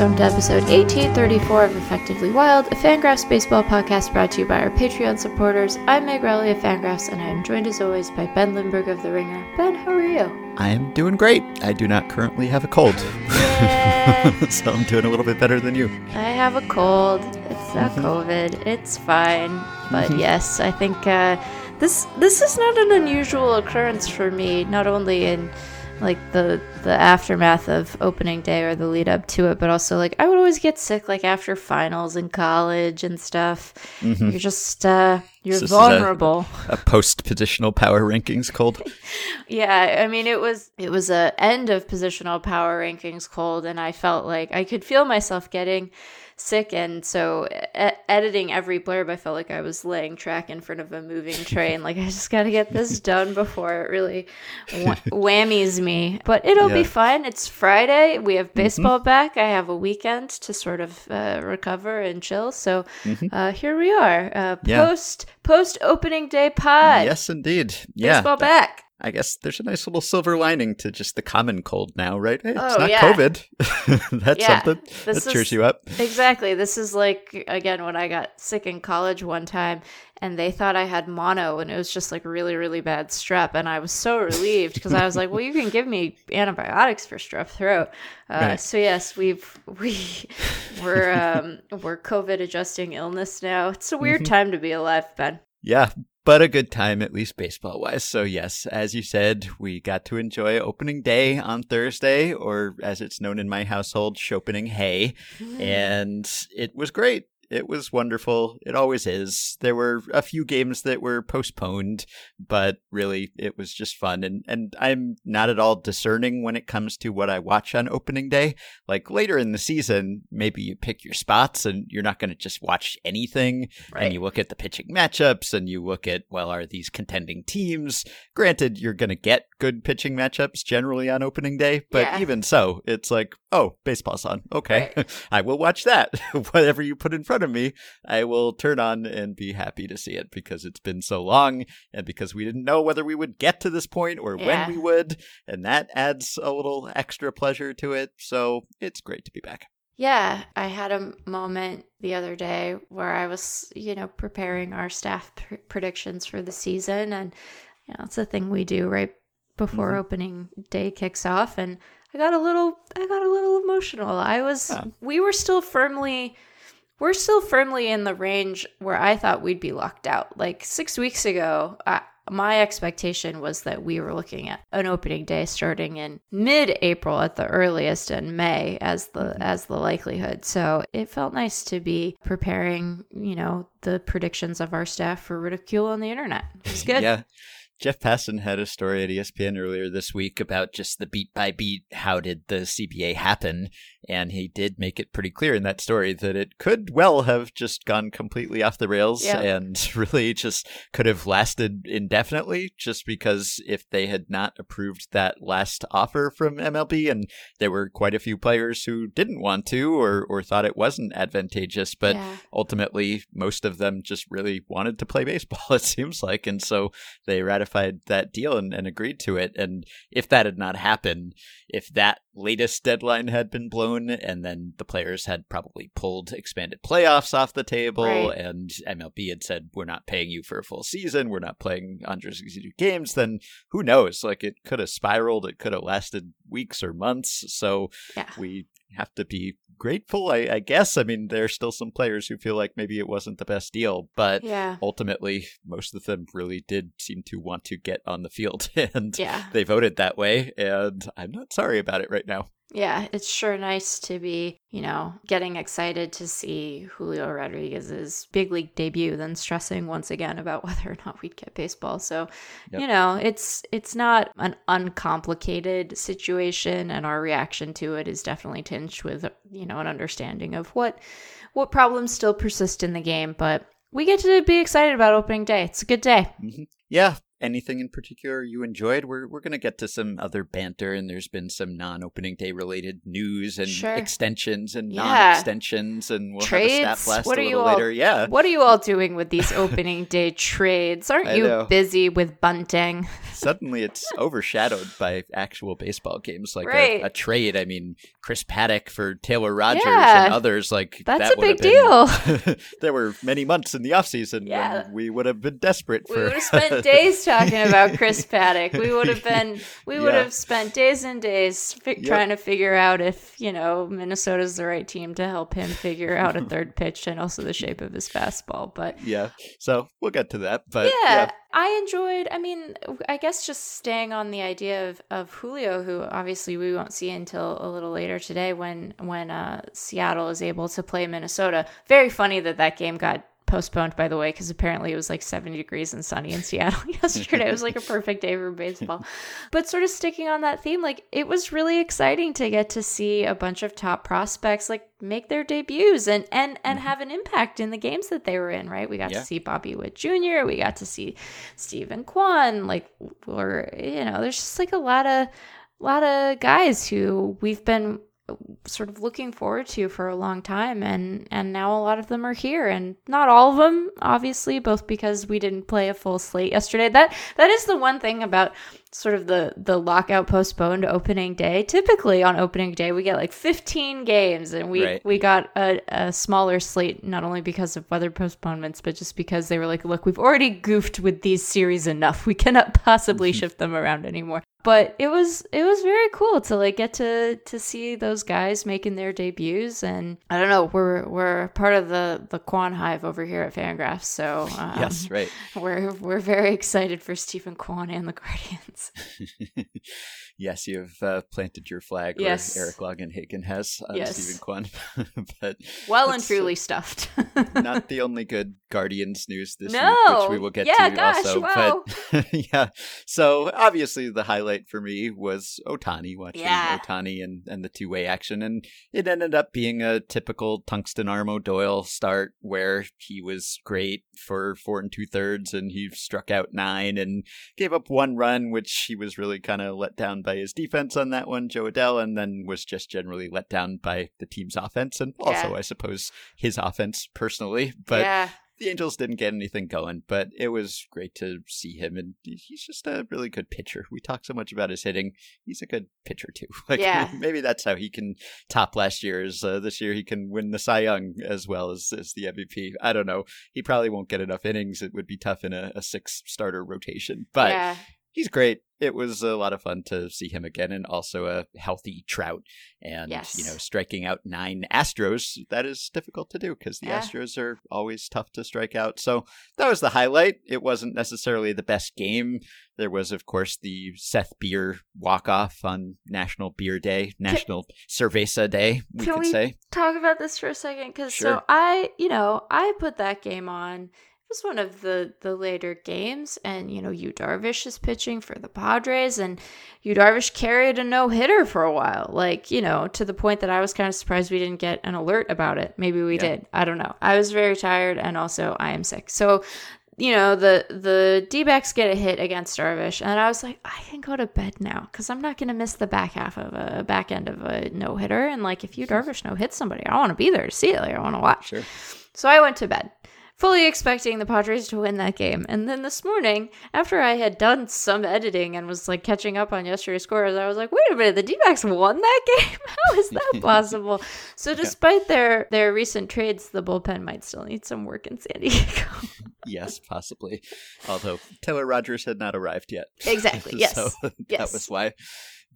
welcome to episode 1834 of Effectively Wild, a Fangraphs baseball podcast brought to you by our Patreon supporters. I'm Meg Rowley of Fangraphs, and I am joined as always by Ben Lindbergh of The Ringer. Ben, how are you? I am doing great. I do not currently have a cold. so I'm doing a little bit better than you. I have a cold. It's not mm-hmm. COVID. It's fine. But mm-hmm. yes, I think uh, this this is not an unusual occurrence for me, not only in like the the aftermath of opening day or the lead up to it, but also like I would always get sick like after finals in college and stuff. Mm-hmm. You're just uh you're so vulnerable. A, a post positional power rankings cold. yeah, I mean it was it was a end of positional power rankings cold, and I felt like I could feel myself getting sick and so e- editing every blurb i felt like i was laying track in front of a moving train like i just got to get this done before it really whammies me but it'll yeah. be fun it's friday we have mm-hmm. baseball mm-hmm. back i have a weekend to sort of uh, recover and chill so mm-hmm. uh, here we are uh, post yeah. post opening day pod yes indeed yeah baseball back I guess there's a nice little silver lining to just the common cold now, right? Hey, it's oh, not yeah. COVID. That's yeah. something this that cheers is, you up. Exactly. This is like again when I got sick in college one time and they thought I had mono and it was just like really really bad strep and I was so relieved because I was like, well, you can give me antibiotics for strep throat. Uh, right. So yes, we've we we're um, we're COVID adjusting illness now. It's a weird mm-hmm. time to be alive, Ben. Yeah, but a good time, at least baseball wise. So, yes, as you said, we got to enjoy opening day on Thursday, or as it's known in my household, Shopening Hay. Mm. And it was great. It was wonderful. It always is. There were a few games that were postponed, but really it was just fun. And, and I'm not at all discerning when it comes to what I watch on opening day. Like later in the season, maybe you pick your spots and you're not going to just watch anything. Right. And you look at the pitching matchups and you look at, well, are these contending teams? Granted, you're going to get good pitching matchups generally on opening day, but yeah. even so, it's like, oh, baseball's on. Okay. Right. I will watch that. Whatever you put in front of me, I will turn on and be happy to see it because it's been so long and because we didn't know whether we would get to this point or yeah. when we would. And that adds a little extra pleasure to it. So it's great to be back. Yeah, I had a moment the other day where I was, you know, preparing our staff pr- predictions for the season. And, you know, it's a thing we do right before mm-hmm. opening day kicks off. And I got a little, I got a little emotional. I was, we were still firmly we're still firmly in the range where I thought we'd be locked out. Like six weeks ago, I, my expectation was that we were looking at an opening day starting in mid-April at the earliest and May as the mm-hmm. as the likelihood. So it felt nice to be preparing, you know, the predictions of our staff for ridicule on the internet. It's good. yeah. Jeff Passan had a story at ESPN earlier this week about just the beat by beat. How did the CBA happen? And he did make it pretty clear in that story that it could well have just gone completely off the rails yep. and really just could have lasted indefinitely just because if they had not approved that last offer from MLB and there were quite a few players who didn't want to or, or thought it wasn't advantageous, but yeah. ultimately most of them just really wanted to play baseball, it seems like. And so they ratified that deal and, and agreed to it. And if that had not happened, if that latest deadline had been blown and then the players had probably pulled expanded playoffs off the table right. and MLB had said we're not paying you for a full season, we're not playing 162 games, then who knows? Like it could have spiraled, it could have lasted weeks or months. So yeah. we have to be grateful, I, I, guess. I mean, there are still some players who feel like maybe it wasn't the best deal, but yeah. ultimately, most of them really did seem to want to get on the field, and yeah. they voted that way. And I'm not sorry about it right now. Yeah, it's sure nice to be, you know, getting excited to see Julio Rodriguez's big league debut, than stressing once again about whether or not we'd get baseball. So, yep. you know, it's it's not an uncomplicated situation, and our reaction to it is definitely tinged with, you know, an understanding of what what problems still persist in the game. But we get to be excited about opening day. It's a good day. Mm-hmm. Yeah, anything in particular you enjoyed? We're we're gonna get to some other banter, and there's been some non-opening day related news and sure. extensions and yeah. non-extensions, and we'll trades. have a stat blast what a little later. All, yeah, what are you all doing with these opening day trades? Aren't you know. busy with bunting? suddenly it's overshadowed by actual baseball games like Right. a, a trade. I mean, Chris Paddack for Taylor Rogers Yeah. and others like That's that a big been- there were many months in the offseason Yeah. when we would have been desperate We for would have spent days talking about Chris Paddack. We would have been, we would Yeah. have spent days and days fi- Yep. trying to figure out if you know Minnesota's the right team to help him figure out a third pitch and also the shape of his fastball. But yeah. So we'll get to that, but yeah, yeah, I enjoyed. I mean, I guess just staying on the idea of, of Julio, who obviously we won't see until a little later today when when uh, Seattle is able to play Minnesota. Very funny that that game got postponed, by the way, because apparently it was like 70 degrees and sunny in Seattle yesterday. it was like a perfect day for baseball. But sort of sticking on that theme, like it was really exciting to get to see a bunch of top prospects like make their debuts and and and mm-hmm. have an impact in the games that they were in. Right, we got Yeah. to see Bobby Witt Jr. We got to see Steven Kwan. Like, or you know, there's just like a lot of lot of guys who we've been sort of looking forward to for a long time and and now a lot of them are here and not all of them obviously both because we didn't play a full slate yesterday. That that is the one thing about sort of the the lockout postponed opening day. Typically on opening day we get like 15 games and we Right. we got a, a smaller slate not only because of weather postponements but just because they were like look we've already goofed with these series enough. We cannot possibly shift them around anymore but it was it was very cool to like get to to see those guys making their debuts and i don't know we're we're part of the the kwan hive over here at fangraphs so um, yes, right. we're we're very excited for steven kwan and the guardians yes, you've uh, planted your flag Yes. where Eric Longenhagen has on Yes. Steven Kwan. but well and uh, truly stuffed not the only good Guardians news this week, which we will get Yeah, to gosh, also. wow. But yeah, so obviously the highlight for me was Ohtani watching Yeah. Ohtani and, and the two way action, and it ended up being a typical Tungsten Arm O'Doyle start where he was great for four and two thirds, and he struck out nine and gave up one run, which he was really kind of let down by his defense on that one, Jo Adell, and then was just generally let down by the team's offense, and also Yeah. I suppose his offense personally, but yeah the Angels didn't get anything going, but it was great to see him, and he's just a really good pitcher. We talk so much about his hitting; he's a good pitcher too. Like Yeah. maybe that's how he can top last year's. Uh, this year he can win the Cy Young as well as, as the MVP. I don't know. He probably won't get enough innings. It would be tough in a, a six starter rotation, but yeah he's great. It was a lot of fun to see him again, and also a healthy Trout, and Yes. you know, striking out nine Astros. That is difficult to do because the Yeah. Astros are always tough to strike out. So that was the highlight. It wasn't necessarily the best game. There was, of course, the Seth Beer walk off on National Beer Day, National Cerveza Day. We Can could we say. talk about this for a second because Sure. so i you know i put that game on was one of the the later games and you know yu darvish is pitching for the padres and yu darvish carried a no-hitter for a while like you know to the point that i was kind of surprised we didn't get an alert about it maybe we Yeah. did i don't know i was very tired and also i am sick so you know the the D-backs get a hit against Darvish, and I was like, I can go to bed now because I'm not going to miss the back half of a back end of a no hitter. And like, if Yu Darvish no hit somebody, I want to be there to see it. Like, I want to watch. Sure. So I went to bed, fully expecting the Padres to win that game. And then this morning, after I had done some editing and was like catching up on yesterday's scores, I was like, wait a minute, the D-backs won that game? How is that possible? so despite their their recent trades, the bullpen might still need some work in San Diego. Yes, possibly. Although Taylor Rogers had not arrived yet. Exactly, yes, so that was why.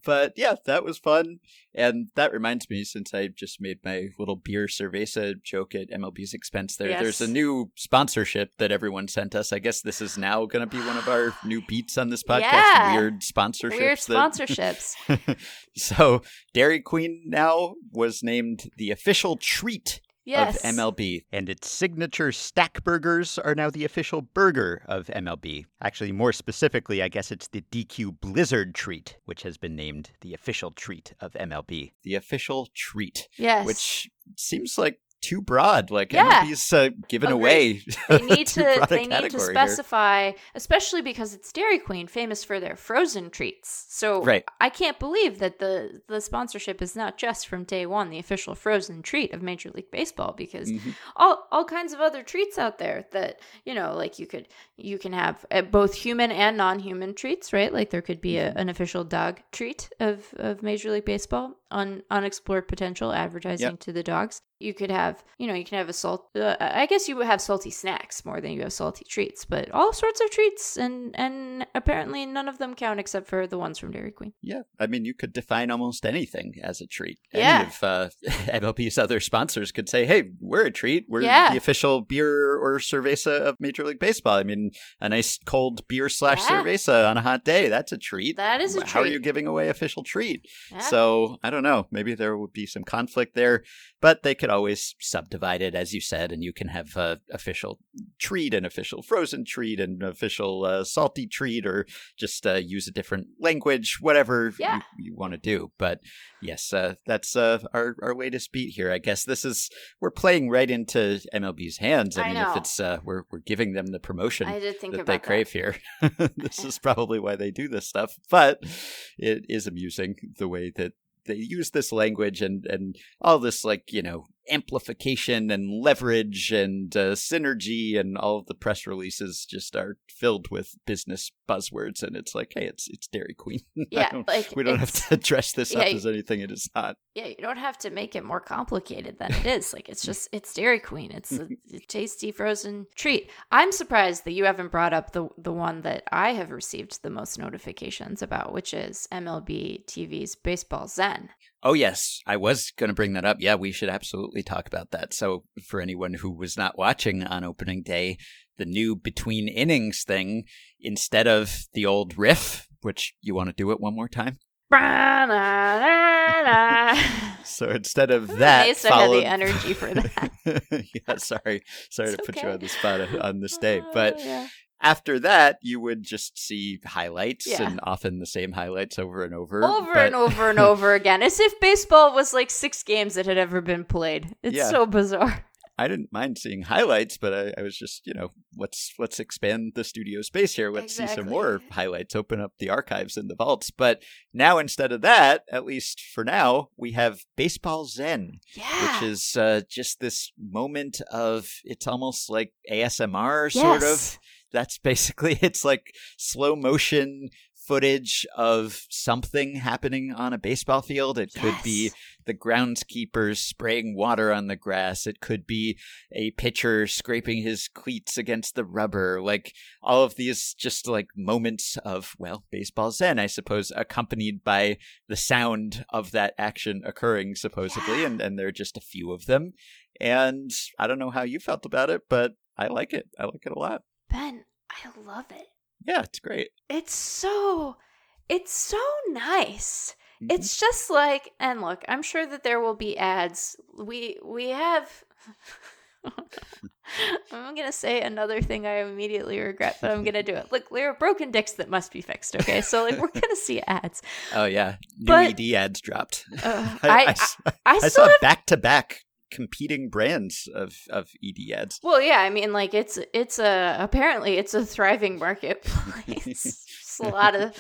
But yeah, that was fun. And that reminds me, since I just made my little beer cerveza joke at MLB's expense there, there's a new sponsorship that everyone sent us. I guess this is now going to be one of our new beats on this podcast. Yeah. Weird sponsorships. Weird that- sponsorships. so Dairy Queen now was named the official treat Yes. of MLB. And its signature stack burgers are now the official burger of MLB. Actually, more specifically, I guess it's the DQ Blizzard treat, which has been named the official treat of MLB. The official treat, Yes. which seems like too broad. Like Yeah. MLB's uh, given Agreed. away. They need to they need to category here. specify, especially because it's Dairy Queen, famous for their frozen treats. So Right. I can't believe that the the sponsorship is not just from day one, the official frozen treat of Major League Baseball, because Mhm. all all kinds of other treats out there that you know like you could you can have uh, both human and non-human treats right like there could be a, Mm-hmm. an official dog treat of of major league baseball on unexplored potential advertising Yep. to the dogs you could have you know you can have a salt uh, i guess you would have salty snacks more than you have salty treats but all sorts of treats and and apparently none of them count except for the ones from dairy queen Yeah, I mean, you could define almost anything as a treat. Yeah. Any of uh, MLB's other sponsors could say, "Hey, we're a treat. We're Yeah. the official beer or cerveza of Major League Baseball." I mean, a nice cold beer slash Yeah. cerveza on a hot day—that's a treat. that is a How are you giving away official treat? So I don't know. Maybe there would be some conflict there, but they could always subdivided, as you said, and you can have uh, official treat, an official frozen treat, an official uh, salty treat, or just uh, use a different language, whatever Yeah. you, you want to do. But yes, uh, that's uh, our our latest beat here. I guess this is we're playing right into MLB's hands. I, I mean, know. if it's uh, we're we're giving them the promotion i did think that they that. crave here. this is probably why they do this stuff, but it is amusing the way that they use this language and and all this like you know amplification and leverage and uh, synergy and all of the press releases just are filled with business buzzwords and it's like hey it's it's Dairy Queen yeah don't- like we don't have to dress this yeah, up as anything it is not Yeah, you don't have to make it more complicated than it is. Like it's mm. just it's Dairy Queen. It's a, a tasty frozen treat. I'm surprised that you haven't brought up the the one that I have received the most notifications about, which is MLB TV's Baseball Zen. Oh, yes. I was going to bring that up. Yeah, we should absolutely talk about that. So, for anyone who was not watching on opening day, the new between innings thing, instead of the old riff, which you want to do it one more time? So, instead of that, I had followed... the energy for that. yeah, sorry. Sorry It's to put you on the spot on this day. Ah, but Oh, yeah. after that, you would just see highlights Yeah. and often the same highlights over and over. over but- and over and over again, as if baseball was like six games that had ever been played. It's Yeah. so bizarre. I didn't mind seeing highlights, but I, I was just, you know, let's let's expand the studio space here. Let's see some more highlights, open up the archives and the vaults. But now instead of that, at least for now, we have Baseball Zen, Yeah. which is uh, just this moment of it's almost like ASMR sort of. That's basically it's like slow motion footage of something happening on a baseball field. It could be the groundskeepers spraying water on the grass. It could be a pitcher scraping his cleats against the rubber. Like all of these just like moments of, well, baseball zen, I suppose, accompanied by the sound of that action occurring, supposedly. Yeah. And, and there are just a few of them. And I don't know how you felt about it, but I like it. I like it a lot. Ben, I love it. Yeah, it's great. It's so it's so nice. Mhm. It's just like and look, I'm sure that there will be ads. We we have I'm gonna say another thing I immediately regret, but I'm gonna do it. Look, there are broken dicks that must be fixed. Okay, so like we're gonna see ads. Oh, yeah. New But- ED ads dropped. Uh, I still saw back to back competing brands of, of ED ads. Well, yeah, I mean, like it's it's a apparently it's a thriving marketplace. It's a lot of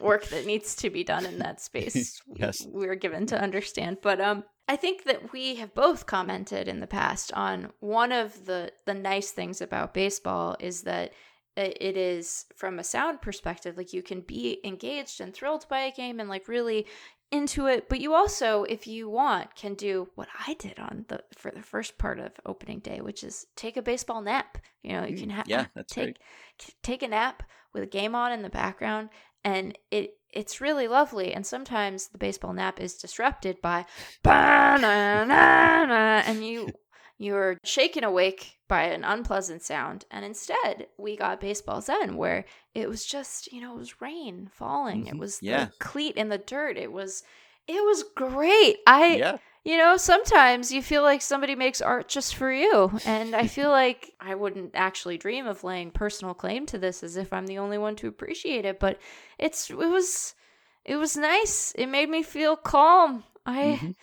work that needs to be done in that space. we- Yes. we're given to understand, but um, I think that we have both commented in the past on one of the the nice things about baseball is that it is from a sound perspective like you can be engaged and thrilled by a game and like really into it but you also if you want can do what i did on the for the first part of opening day which is take a baseball nap you know you Mm, can have yeah, that's take great. take a nap with a game on in the background and it it's really lovely and sometimes the baseball nap is disrupted by and you you're shaken awake by an unpleasant sound and instead we got baseball zen where it was just you know it was rain falling it Mhm. was Yeah. the cleat in the dirt it was it was great i yeah. you know, sometimes you feel like somebody makes art just for you. And I feel like I wouldn't actually dream of laying personal claim to this as if I'm the only one to appreciate it, but it's it was it was nice. It made me feel calm. I Mhm.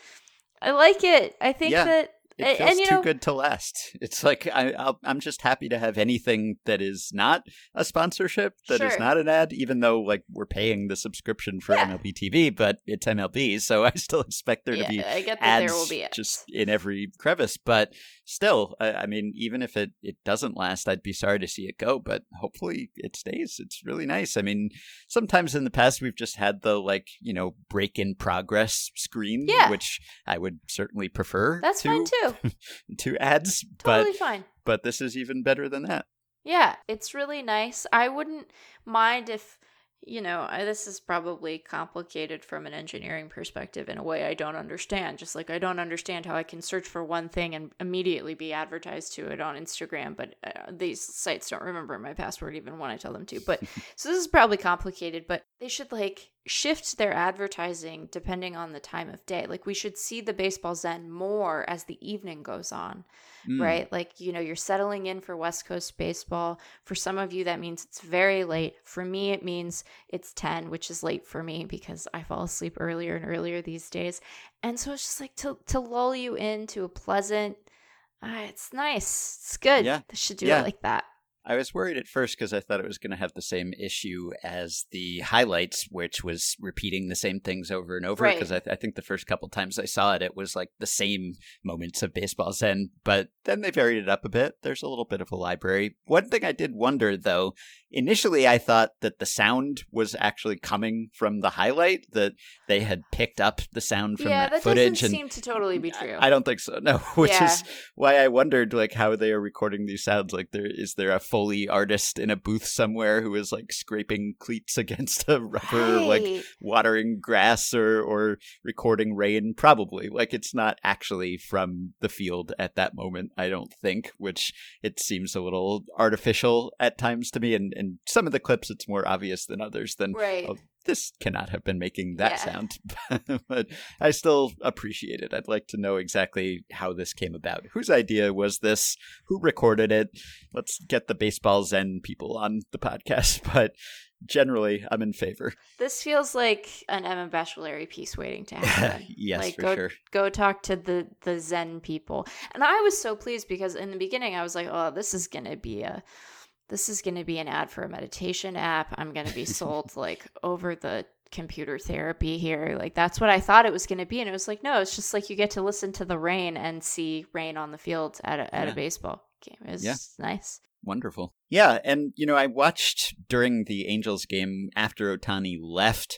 I like it. I think Yeah. that it feels and, too know- good to last. It's like I, I'll, I'm just happy to have anything that is not a sponsorship, that is Sure. not an ad, even though like we're paying the subscription for Yeah. MLB TV, but it's MLB, so I still expect there yeah, to be I get that ads there will be ads. just in every crevice. But still, I, I mean, even if it, it doesn't last, I'd be sorry to see it go. But hopefully it stays. It's really nice. I mean, sometimes in the past we've just had the like you know break in progress screen, Yeah. which I would certainly prefer. That's to, fine too. to ads, Totally but fine. but this is even better than that. Yeah, it's really nice. I wouldn't mind if, you know, I, this is probably complicated from an engineering perspective in a way I don't understand. Just like I don't understand how I can search for one thing and immediately be advertised to it on Instagram, but uh, these sites don't remember my password even when I tell them to. But so this is probably complicated, but they should like shift their advertising depending on the time of day. Like we should see the baseball zen more as the evening goes on Mm. right? Like, you know, you're settling in for West Coast baseball. For some of you, that means it's very late. For me, it means it's 10, which is late for me because I fall asleep earlier and earlier these days. And so it's just like to, to lull you into a pleasant, uh, it's nice. It's good. Yeah. They should do Yeah. it like that. I was worried at first because I thought it was going to have the same issue as the highlights, which was repeating the same things over and over. Right. Because I, th- I think the first couple times I saw it, it was like the same moments of baseball zen, but then they varied it up a bit. There's a little bit of a library. One thing I did wonder, though, initially I thought that the sound was actually coming from the highlight, that they had picked up the sound from the footage. yeah, that, that footage. doesn't and seem to totally be true. I don't think so. No, which Yeah. is why I wondered like how they are recording these sounds. Like, there is there a foley artist in a booth somewhere who is like scraping cleats against a rubber, like watering grass or or recording rain? Probably. Like, it's not actually from the field at that moment. I don't think. Which it seems a little artificial at times to me. And and some of the clips, it's more obvious than others. Than right. This cannot have been making that Yeah. sound. but I still appreciate it. I'd like to know exactly how this came about. Whose idea was this? Who recorded it? Let's get the baseball zen people on the podcast. But generally, I'm in favor. This feels like an Emma Baccellieri piece waiting to happen. yes, like for go sure. go talk to the the Zen people. And I was so pleased because in the beginning I was like, oh, this is gonna be a this is gonna be an ad for a meditation app. I'm gonna be sold like over the computer therapy here. Like that's what I thought it was gonna be. And it was like, no, it's just like you get to listen to the rain and see rain on the field at a at Yeah. a baseball game. It was Yeah. nice. Wonderful. Yeah, and you know, I watched during the Angels game after Ohtani left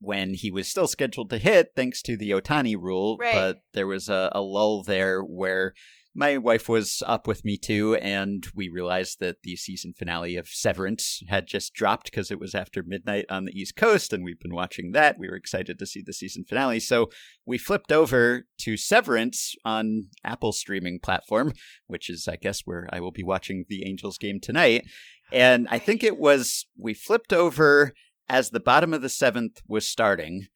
when he was still scheduled to hit thanks to the Ohtani rule, Right. but there was a, a lull there where my wife was up with me too, and we realized that the season finale of Severance had just dropped because it was after midnight on the East Coast, and we've been watching that. We were excited to see the season finale, so we flipped over to Severance on Apple streaming platform, which is, I guess, where I will be watching the Angels game tonight. And I think it was we flipped over as the bottom of the seventh was starting.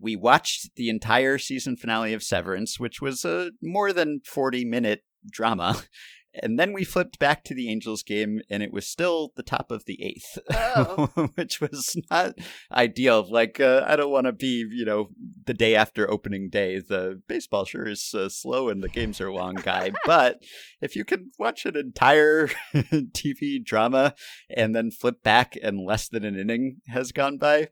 We watched the entire season finale of Severance, which was a more than 40 minute drama. And then we flipped back to the Angels game, and it was still the top of the eighth, Oh. which was not ideal. Like, uh, I don't want to be, you know, the day after opening day. The baseball sure is uh, slow and the games are long, guy. but if you can watch an entire TV drama and then flip back and less than an inning has gone by,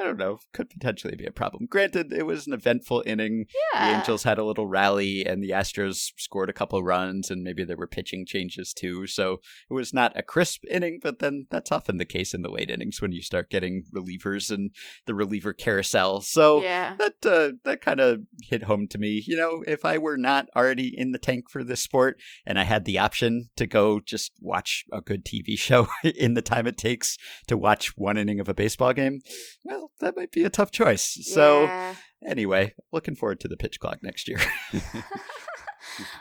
I don't know, could potentially be a problem. Granted, it was an eventful inning. Yeah. The Angels had a little rally, and the Astros scored a couple runs, and maybe there were pitching changes too. So it was not a crisp inning, but then that's often the case in the late innings when you start getting relievers and the reliever carousel. So yeah. that uh, that kind of hit home to me. You know, if I were not already in the tank for this sport and I had the option to go just watch a good TV show in the time it takes to watch one inning of a baseball game, well, that might be a tough choice. So Yeah. anyway, looking forward to the pitch clock next year.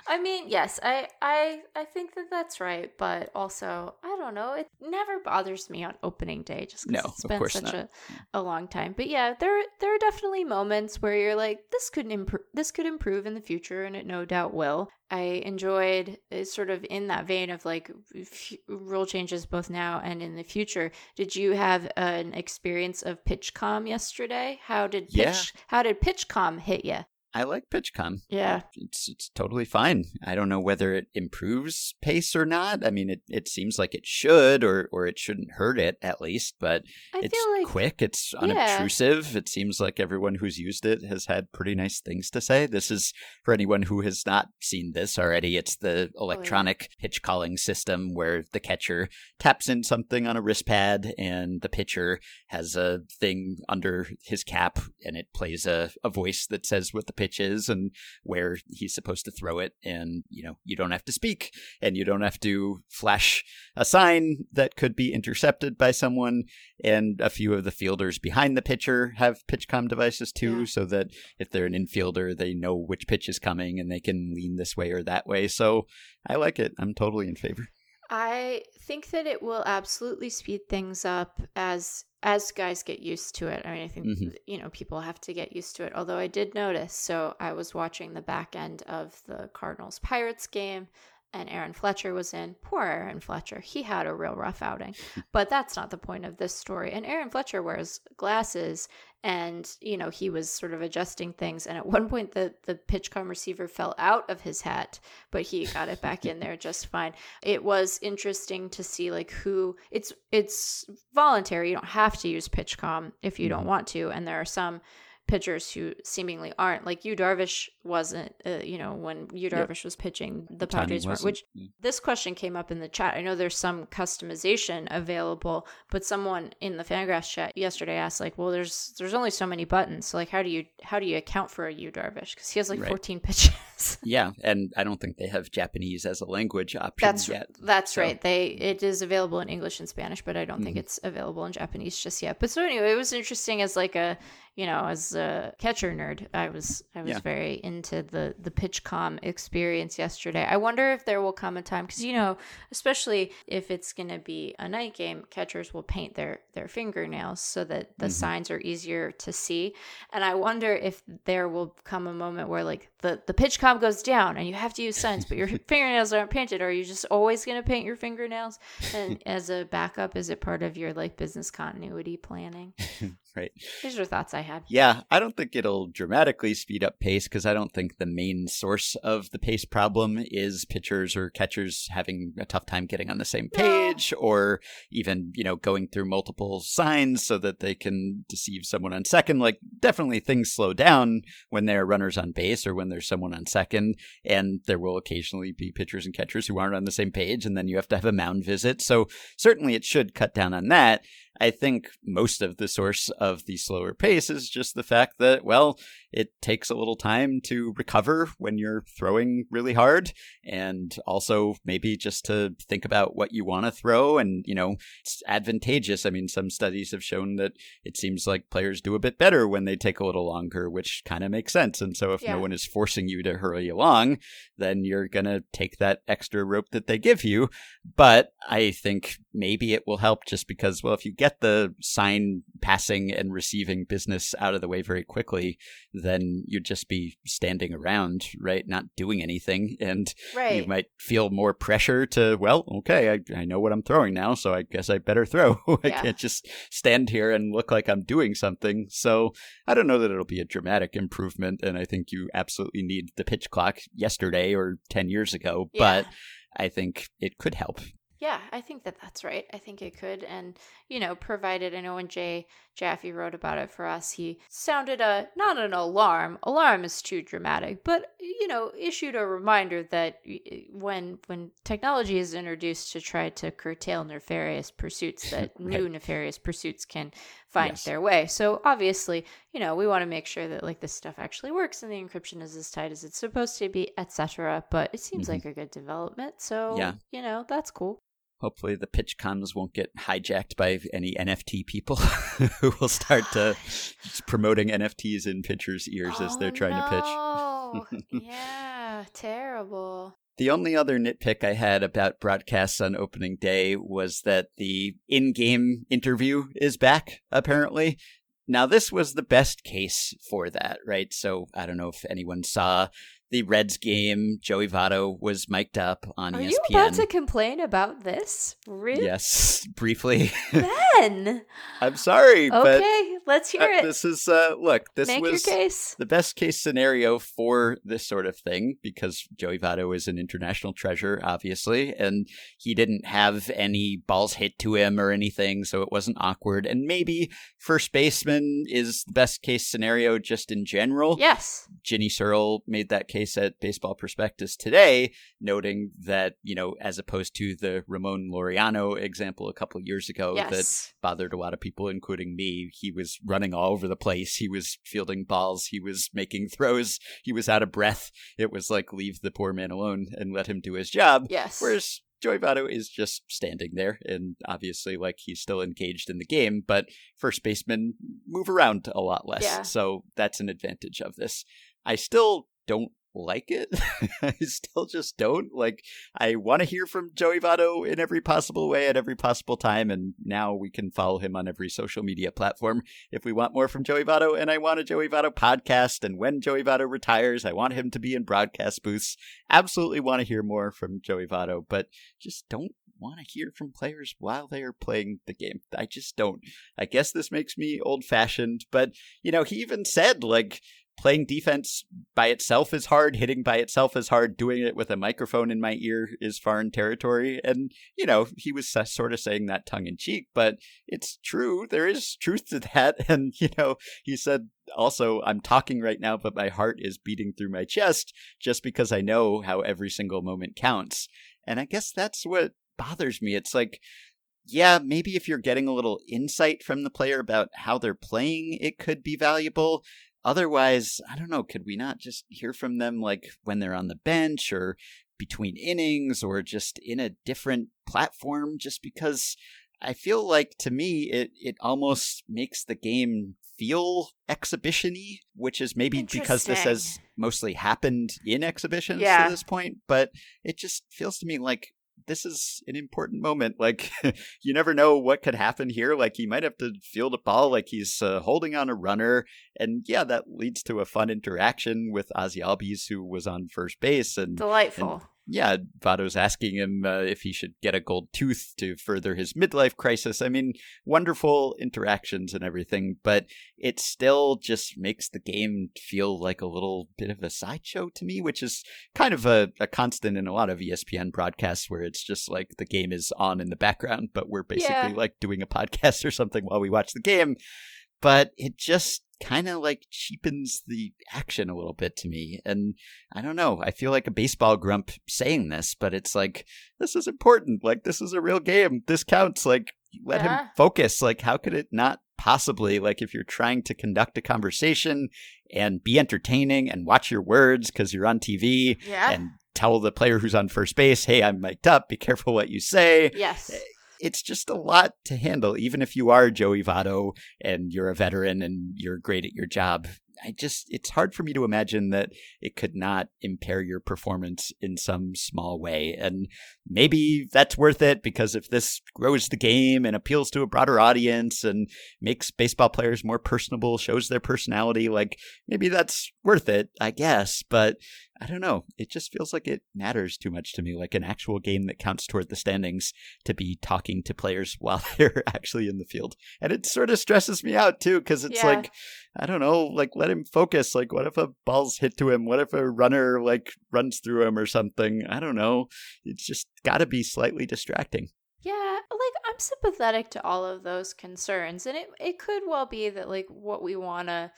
I mean, yes, I, I, I think that that's right, but also, I don't know. It never bothers me on opening day, just because No, it's been such not. a, a long time. But yeah, there, there are definitely moments where you're like, this could improve, this could improve in the future, and it no doubt will. I enjoyed uh, sort of in that vein of like f- rule changes both now and in the future. Did you have an experience of PitchCom yesterday? How did pitch, Yeah. how did PitchCom hit you? I like PitchCom. Yeah. It's it's totally fine. I don't know whether it improves pace or not. I mean, it, it seems like it should, or or it shouldn't hurt it at least. But I it's like quick. It's Yeah. unobtrusive. It seems like everyone who's used it has had pretty nice things to say. This is for anyone who has not seen this already. It's Oh, the electronic pitch calling system where the catcher taps in something on a wrist pad, and the pitcher has a thing under his cap, and it plays a, a voice that says what the pitch is and where he's supposed to throw it. And, you know, you don't have to speak and you don't have to flash a sign that could be intercepted by someone. And a few of the fielders behind the pitcher have pitchcom devices too, Yeah. so that if they're an infielder, they know which pitch is coming and they can lean this way or that way. So I like it. I'm totally in favor. I think that it will absolutely speed things up as as guys get used to it. I mean, I think Mhm. you know people have to get used to it. Although I did notice, so I was watching the back end of the Cardinals Pirates game, and Aaron Fletcher was in. Poor Aaron Fletcher, he had a real rough outing. But that's not the point of this story. And Aaron Fletcher wears glasses, and you know he was sort of adjusting things. And at one point, the the pitchcom receiver fell out of his hat, but he got it back in there just fine it was interesting to see like who it's it's voluntary you don't have to use pitchcom if you don't Mhm. want to and there are some pitchers who seemingly aren't like yu darvish wasn't uh, you know when you Yep. darvish was pitching the padres weren't which this question came up in the chat i know there's some customization available but someone in the fangraphs chat yesterday asked like well there's there's only so many buttons so like how do you how do you account for a yu darvish because he has like Right. 14 pitches Yeah, and I don't think they have Japanese as a language option That's yet. that's so- right. They it is available in English and Spanish, but I don't think Mhm. it's available in Japanese just yet. But so anyway, it was interesting as like a you know as a catcher nerd. I was I was Yeah. very into the the PitchCom experience yesterday. I wonder if there will come a time because you know especially if it's going to be a night game, catchers will paint their their fingernails so that the Mhm. signs are easier to see. And I wonder if there will come a moment where like the the pitch com goes down and you have to use signs, but your fingernails aren't painted. Are you just always going to paint your fingernails? And as a backup, is it part of your like business continuity planning? Right. These are thoughts I had. Yeah, I don't think it'll dramatically speed up pace because I don't think the main source of the pace problem is pitchers or catchers having a tough time getting on the same No. page or even, you know, going through multiple signs so that they can deceive someone on second. Like, definitely things slow down when there are runners on base or when there's someone on second. And there will occasionally be pitchers and catchers who aren't on the same page. And then you have to have a mound visit. So, certainly it should cut down on that. I think most of the source of the slower pace is just the fact that, well, it takes a little time to recover when you're throwing really hard. And also maybe just to think about what you want to throw. And, you know, it's advantageous. I mean, some studies have shown that it seems like players do a bit better when they take a little longer, which kind of makes sense. And so if Yeah. no one is forcing you to hurry along, then you're going to take that extra rope that they give you. But I think maybe it will help just because, well, if you get the sign passing and receiving business out of the way very quickly, then you'd just be standing around, right? Not doing anything. And Right. you might feel more pressure to, well, okay, I, I know what I'm throwing now, so I guess I better throw. I Yeah. can't just stand here and look like I'm doing something. So I don't know that it'll be a dramatic improvement. And I think you absolutely need the pitch clock yesterday or 10 years ago, Yeah. but I think it could help. Yeah, I think that that's right. I think it could, and you know, provided I know when Jay Jaffe wrote about it for us, he sounded a not an alarm. Alarm is too dramatic, but you know, issued a reminder that when when technology is introduced to try to curtail nefarious pursuits, that Right. new nefarious pursuits can find Yes. their way. So obviously, you know, we want to make sure that like this stuff actually works and the encryption is as tight as it's supposed to be, etc. But it seems Mhm. like a good development. So Yeah. you know, that's cool. Hopefully, the pitch comms won't get hijacked by any NFT people who will start to promoting NFTs in pitchers' ears as they're trying to pitch. to pitch. yeah, terrible. The only other nitpick I had about broadcasts on opening day was that the in game interview is back, apparently. Now, this was the best case for that, right? So, I don't know if anyone saw the Reds game. Joey Votto was mic'd up on Are ESPN. you about to complain about this? Really? Yes, briefly. Ben. I'm sorry, but Okay, Let's hear Uh, it. this is uh look, this Make was the best case scenario for this sort of thing because Joey Votto is an international treasure, obviously, and he didn't have any balls hit to him or anything, so it wasn't awkward. And maybe first baseman is the best case scenario just in general. Yes. Ginny Searle made that case at Baseball Prospectus today, noting that, you know, as opposed to the Ramon Laureano example a couple years ago that bothered a lot of people, including me. He was running all over the place. He was fielding balls. He was making throws. He was out of breath. It was like, leave the poor man alone and let him do his job. Yes. Whereas Joey Votto is just standing there, and obviously, like he's still engaged in the game, but first basemen move around a lot less. Yeah. So that's an advantage of this. I still don't like it. I still just don't. Like, I want to hear from Joey Votto in every possible way at every possible time, and now we can follow him on every social media platform if we want more from Joey Votto. And I want a Joey Votto podcast, and when Joey Votto retires, I want him to be in broadcast booths. Absolutely want to hear more from Joey Votto, but just don't want to hear from players while they are playing the game. I just don't. I guess this makes me old fashioned, but you know, he even said like playing defense by itself is hard, hitting by itself is hard, doing it with a microphone in my ear is foreign territory. And, you know, he was sort of saying that tongue in cheek, but it's true. There is truth to that. And, you know, he said also, I'm talking right now, but my heart is beating through my chest just because I know how every single moment counts. And I guess that's what bothers me. It's like, yeah, maybe if you're getting a little insight from the player about how they're playing, it could be valuable. Otherwise, I don't know, could we not just hear from them like when they're on the bench or between innings or just in a different platform just because I feel like to me it it almost makes the game feel exhibition-y, which is maybe because this has mostly happened in exhibitions Yeah. to this point, but it just feels to me like this is an important moment. Like you never know what could happen here. Like he might have to field a ball like he's uh, holding on a runner, and yeah, that leads to a fun interaction with Ozzie Albies, who was on first base, and Delightful. Yeah, Votto's asking him uh, if he should get a gold tooth to further his midlife crisis. I mean, wonderful interactions and everything, but it still just makes the game feel like a little bit of a sideshow to me, which is kind of a, a constant in a lot of ESPN broadcasts where it's just like the game is on in the background, but we're basically Yeah. like doing a podcast or something while we watch the game. But it just kind of like cheapens the action a little bit to me. And I don't know. I feel like a baseball grump saying this, but it's like, this is important. Like, this is a real game. This counts. Like, let Yeah. him focus. Like, how could it not possibly, like, if you're trying to conduct a conversation and be entertaining and watch your words because you're on TV yeah. and tell the player who's on first base, hey, I'm mic'd up. Be careful what you say yes. It's just a lot to handle, even if you are Joey Votto and you're a veteran and you're great at your job. I just, it's hard for me to imagine that it could not impair your performance in some small way. And maybe that's worth it because if this grows the game and appeals to a broader audience and makes baseball players more personable, shows their personality, like maybe that's worth it, I guess. But I don't know. It just feels like it matters too much to me, like an actual game that counts toward the standings to be talking to players while they're actually in the field. And it sort of stresses me out too, because it's Yeah. like, I don't know, like let him focus. Like, what if a ball's hit to him? What if a runner like runs through him or something? I don't know. It's just got to be slightly distracting. Yeah, like I'm sympathetic to all of those concerns, and it it could well be that like what we want to,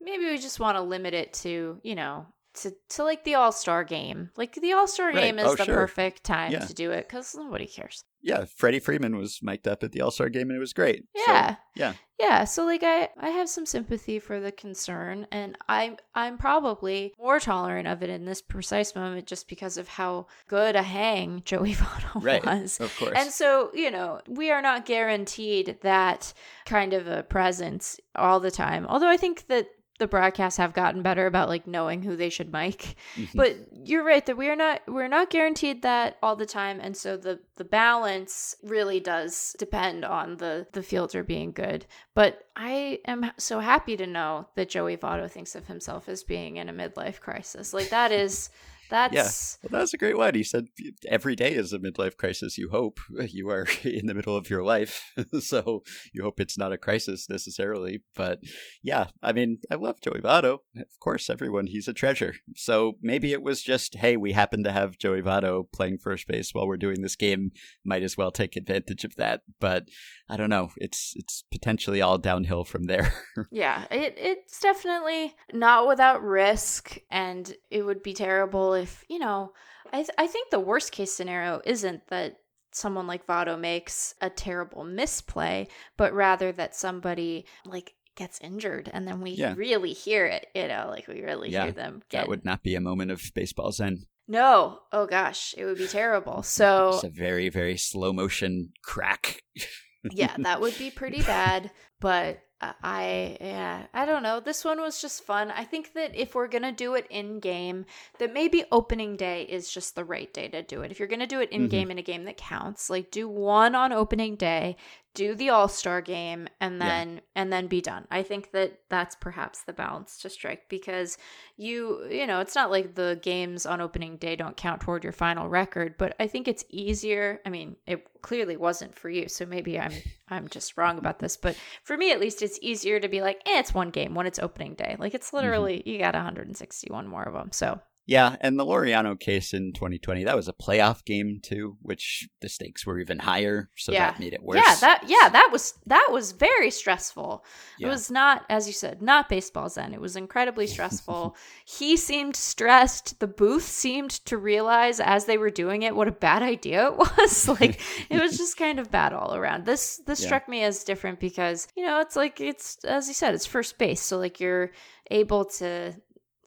maybe we just want to limit it to you know to to like the All Star game. Like the All Star Right. game is Oh, the sure. perfect time Yeah. to do it because nobody cares. Yeah, Freddie Freeman was mic'd up at the All Star game and it was great. So, Yeah. yeah. Yeah, so like I I have some sympathy for the concern and I'm I'm probably more tolerant of it in this precise moment just because of how good a hang Joey Votto Right. was. Of course. And so, you know, we are not guaranteed that kind of a presence all the time. Although I think that the broadcasts have gotten better about like knowing who they should mic. Mhm. But you're right that we are not we're not guaranteed that all the time and so the the balance really does depend on the the fielder being good. But I am so happy to know that Joey Votto thinks of himself as being in a midlife crisis. Like that is That's yeah. Well, that was a great one. He said every day is a midlife crisis. You hope you are in the middle of your life, so you hope it's not a crisis necessarily. But yeah, I mean, I love Joey Votto. Of course, everyone he's a treasure. So maybe it was just, hey, we happen to have Joey Votto playing first base while we're doing this game. Might as well take advantage of that. But I don't know. It's it's potentially all downhill from there. yeah, it it's definitely not without risk, and it would be terrible if you know. I th- I think the worst case scenario isn't that someone like Votto makes a terrible misplay, but rather that somebody like gets injured and then we yeah. really hear it, you know, like we really yeah, hear them get That would not be a moment of baseball zen. No. Oh gosh, it would be terrible. So it's a very, very slow motion crack. yeah, that would be pretty bad. But I yeah, I don't know. This one was just fun. I think that if we're going to do it in game, that maybe opening day is just the right day to do it. If you're going to do it in game mm-hmm. in a game that counts, like do one on opening day, do the all-star game and then yeah. and then be done. I think that that's perhaps the balance to strike because you you know, it's not like the games on opening day don't count toward your final record, but I think it's easier. I mean, it clearly wasn't for you, so maybe I'm I'm just wrong about this, but for me at least it's easier to be like, "Eh, it's one game when it's opening day." Like it's mm-hmm. literally mm-hmm. you got 161 more of them. So, yeah, and the Laureano case in 2020, that was a playoff game too, which the stakes were even higher, so yeah. that made it worse. Yeah, that yeah, that was that was very stressful. Yeah. It was not as you said, not baseball zen. It was incredibly stressful. he seemed stressed. The booth seemed to realize as they were doing it what a bad idea it was. like it was just kind of bad all around. This this yeah. struck me as different because, you know, it's like it's as you said, it's first base, so like you're able to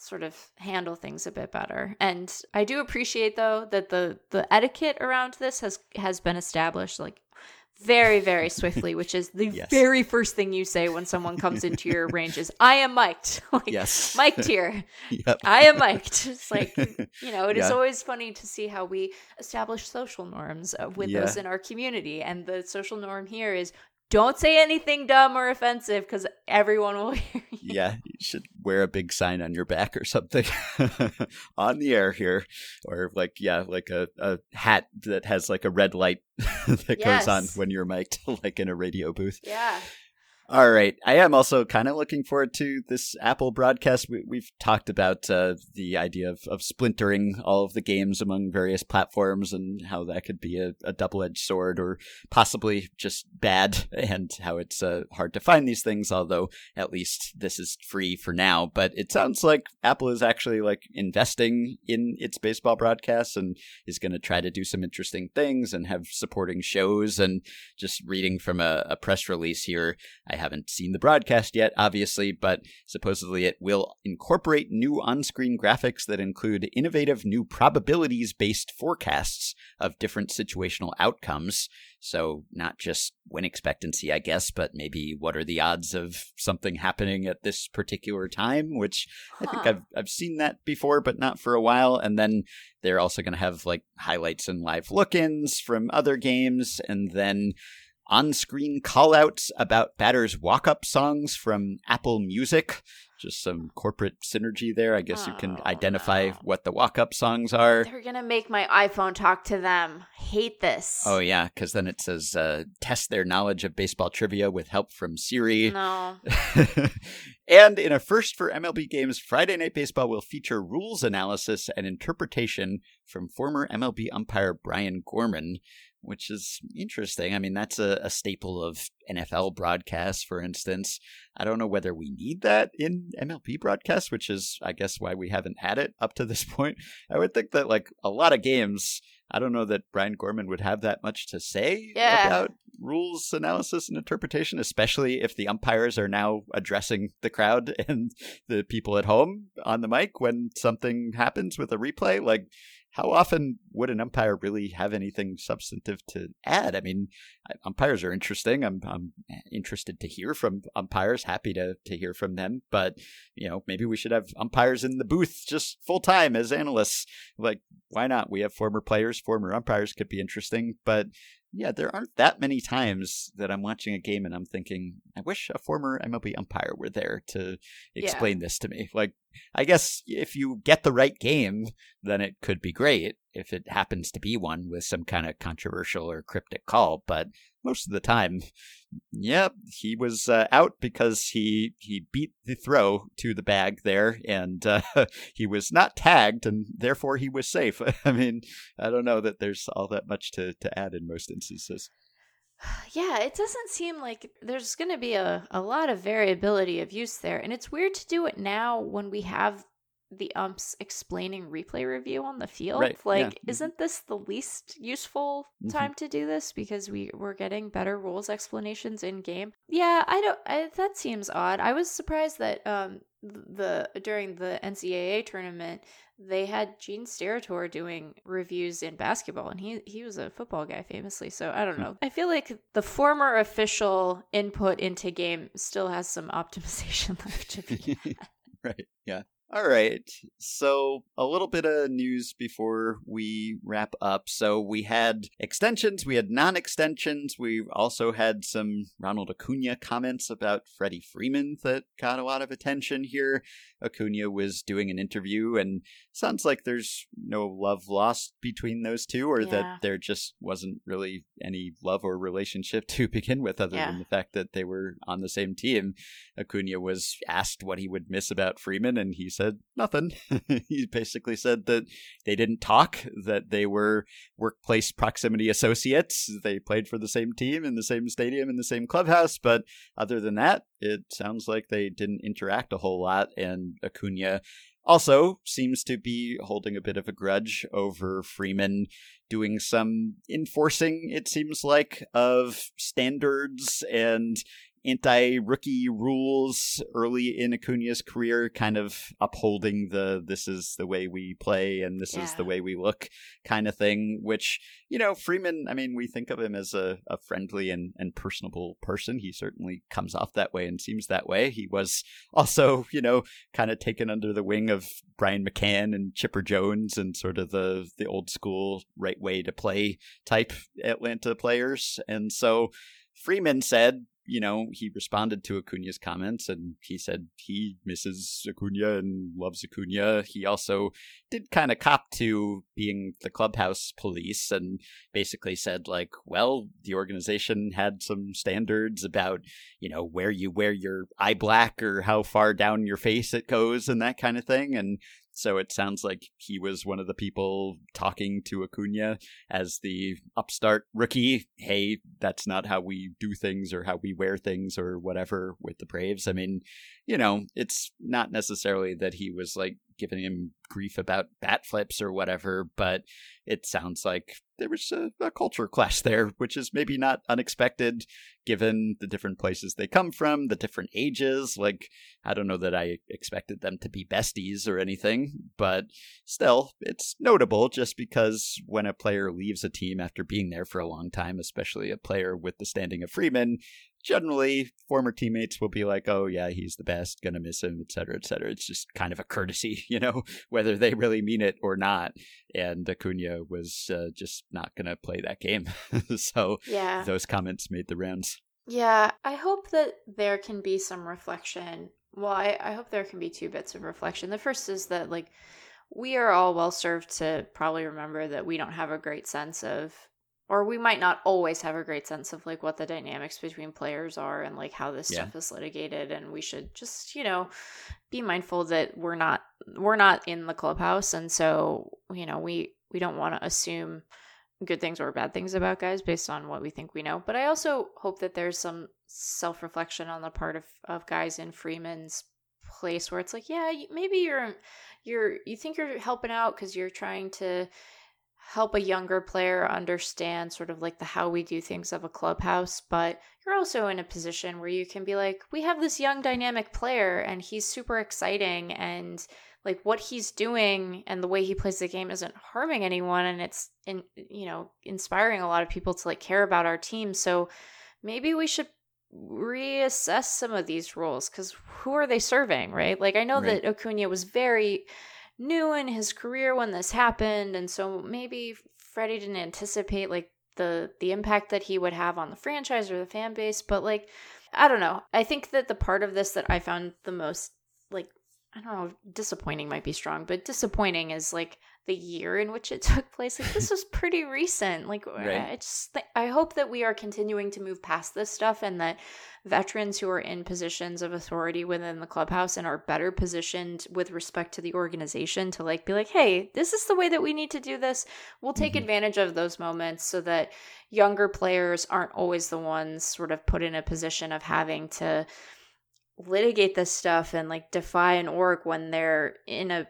sort of handle things a bit better. And I do appreciate though that the the etiquette around this has has been established like very very swiftly which is the yes. very first thing you say when someone comes into your range is i am mic'd like, yes mic'd here yep. i am mic'd it's like you know it yeah. is always funny to see how we establish social norms uh, with yeah. those in our community and the social norm here is don't say anything dumb or offensive because everyone will hear you. Yeah, you should wear a big sign on your back or something on the air here. Or like, yeah, like a, a hat that has like a red light that yes. goes on when you're mic'd, like in a radio booth. Yeah. All right. I am also kind of looking forward to this Apple broadcast. We, have talked about uh, the idea of, of splintering all of the games among various platforms and how that could be a, a double edged sword or possibly just bad, and how it's uh, hard to find these things, although at least this is free for now. But it sounds like Apple is actually like investing in its baseball broadcasts and is going to try to do some interesting things and have supporting shows. And just reading from a, a press release here, haven't seen the broadcast yet, obviously, but supposedly it will incorporate new on screen graphics that include innovative new probabilities based forecasts of different situational outcomes. So, not just win expectancy, I guess, but maybe what are the odds of something happening at this particular time, which huh. I think I've, I've seen that before, but not for a while. And then they're also going to have like highlights and live look ins from other games. And then on screen callouts about batters' walk up songs from Apple Music. Just some corporate synergy there. I guess oh, you can oh, identify no. what the walk up songs are. They're going to make my iPhone talk to them. Hate this. Oh, yeah, because then it says uh, test their knowledge of baseball trivia with help from Siri. No. and in a first for MLB games, Friday Night Baseball will feature rules analysis and interpretation from former MLB umpire Brian Gorman which is interesting. I mean, that's a, a, staple of NFL broadcasts, for instance. I don't know whether we need that in MLB broadcasts, which is, I guess, why we haven't had it up to this point. I would think that, like, a lot of games, I don't know that Brian Gorman would have that much to say yeah. about rules analysis and interpretation, especially if the umpires are now addressing the crowd and the people at home on the mic when something happens with a replay. Like, how often would an umpire really have anything substantive to add? I mean, umpires are interesting. I'm I'm interested to hear from umpires. Happy to to hear from them. But you know, maybe we should have umpires in the booth just full time as analysts. Like, why not? We have former players, former umpires could be interesting. But yeah, there aren't that many times that I'm watching a game and I'm thinking, I wish a former MLB umpire were there to explain yeah. this to me. Like I guess if you get the right game, then it could be great if it happens to be one with some kind of controversial or cryptic call. But most of the time, yep, he was uh, out because he he beat the throw to the bag there, and uh, he was not tagged, and therefore he was safe. I mean, I don't know that there's all that much to to add in most instances. Yeah, it doesn't seem like there's going to be a, a lot of variability of use there. And it's weird to do it now when we have the umps explaining replay review on the field. Right, Like, yeah. Mhm. isn't this the least useful Mhm. time to do this because we we're getting better rules explanations in game? Yeah, I don't. I, that seems odd. I was surprised that um the during the NCAA tournament they had Gene Steratore doing reviews in basketball, and he he was a football guy famously. So I don't Hmm. know. I feel like the former official input into game still has some optimization left to be. right. Yeah. All right. So, a little bit of news before we wrap up. So, we had extensions, we had non extensions. We also had some Ronald Acuna comments about Freddie Freeman that got a lot of attention here. Acuna was doing an interview, and sounds like there's no love lost between those two, or Yeah. that there just wasn't really any love or relationship to begin with, other Yeah. than the fact that they were on the same team. Acuna was asked what he would miss about Freeman, and he said nothing. he basically said that they didn't talk, that they were workplace proximity associates. They played for the same team in the same stadium in the same clubhouse, but other than that, it sounds like they didn't interact a whole lot. And Acuna also seems to be holding a bit of a grudge over Freeman doing some enforcing, it seems like, of standards and anti rookie rules early in Acuna's career, kind of upholding the this is the way we play and this is the way we look kind of thing, which, you know, Freeman, I mean, we think of him as a, a friendly and, and personable person. He certainly comes off that way and seems that way. He was also, you know, kind of taken under the wing of Brian McCann and Chipper Jones and sort of the the old school right way to play type Atlanta players. And so Freeman said, you know, he responded to Acuna's comments and he said he misses Acuna and loves Acuna. He also did kind of cop to being the clubhouse police and basically said, like, well, the organization had some standards about, you know, where you wear your eye black or how far down your face it goes and that kind of thing. And so it sounds like he was one of the people talking to Acuna as the upstart rookie. Hey, that's not how we do things or how we wear things or whatever with the Braves. I mean, you know, it's not necessarily that he was like giving him grief about bat flips or whatever, but it sounds like there was a, a culture clash there, which is maybe not unexpected given the different places they come from, the different ages. Like, I don't know that I expected them to be besties or anything, but still, it's notable just because when a player leaves a team after being there for a long time, especially a player with the standing of Freeman, generally former teammates will be like, oh, yeah, he's the best, gonna miss him, et cetera, et cetera. It's just kind of a courtesy, you know, whether they really mean it or not. And Acuna was uh, just not gonna play that game. so Yeah. those comments made the rounds. Yeah, I hope that there can be some reflection. Well, I, I hope there can be two bits of reflection. The first is that, like, we are all well served to probably remember that we don't have a great sense of, or we might not always have a great sense of, like, what the dynamics between players are and, like, how this Yeah. stuff is litigated. And we should just, you know, be mindful that we're not, we're not in the clubhouse. And so, you know, we, we don't want to assume good things or bad things about guys based on what we think we know. But I also hope that there's some self reflection on the part of, of guys in Freeman's place where it's like, yeah, maybe you're you're you think you're helping out because you're trying to help a younger player understand sort of like the how we do things of a clubhouse but you're also in a position where you can be like we have this young dynamic player and he's super exciting and like what he's doing and the way he plays the game isn't harming anyone and it's in you know inspiring a lot of people to like care about our team so maybe we should reassess some of these rules because who are they serving right like i know Right. that acuna was very new in his career when this happened and so maybe freddie didn't anticipate like the the impact that he would have on the franchise or the fan base but like i don't know. I think that the part of this that i found the most like I don't know, disappointing might be strong, but disappointing is like the year in which it took place. Like this was pretty recent. Like right. I just th- I hope that we are continuing to move past this stuff and that veterans who are in positions of authority within the clubhouse and are better positioned with respect to the organization to like be like, "Hey, this is the way that we need to do this." We'll take mm-hmm. advantage of those moments so that younger players aren't always the ones sort of put in a position of having to litigate this stuff and like defy an org when they're in a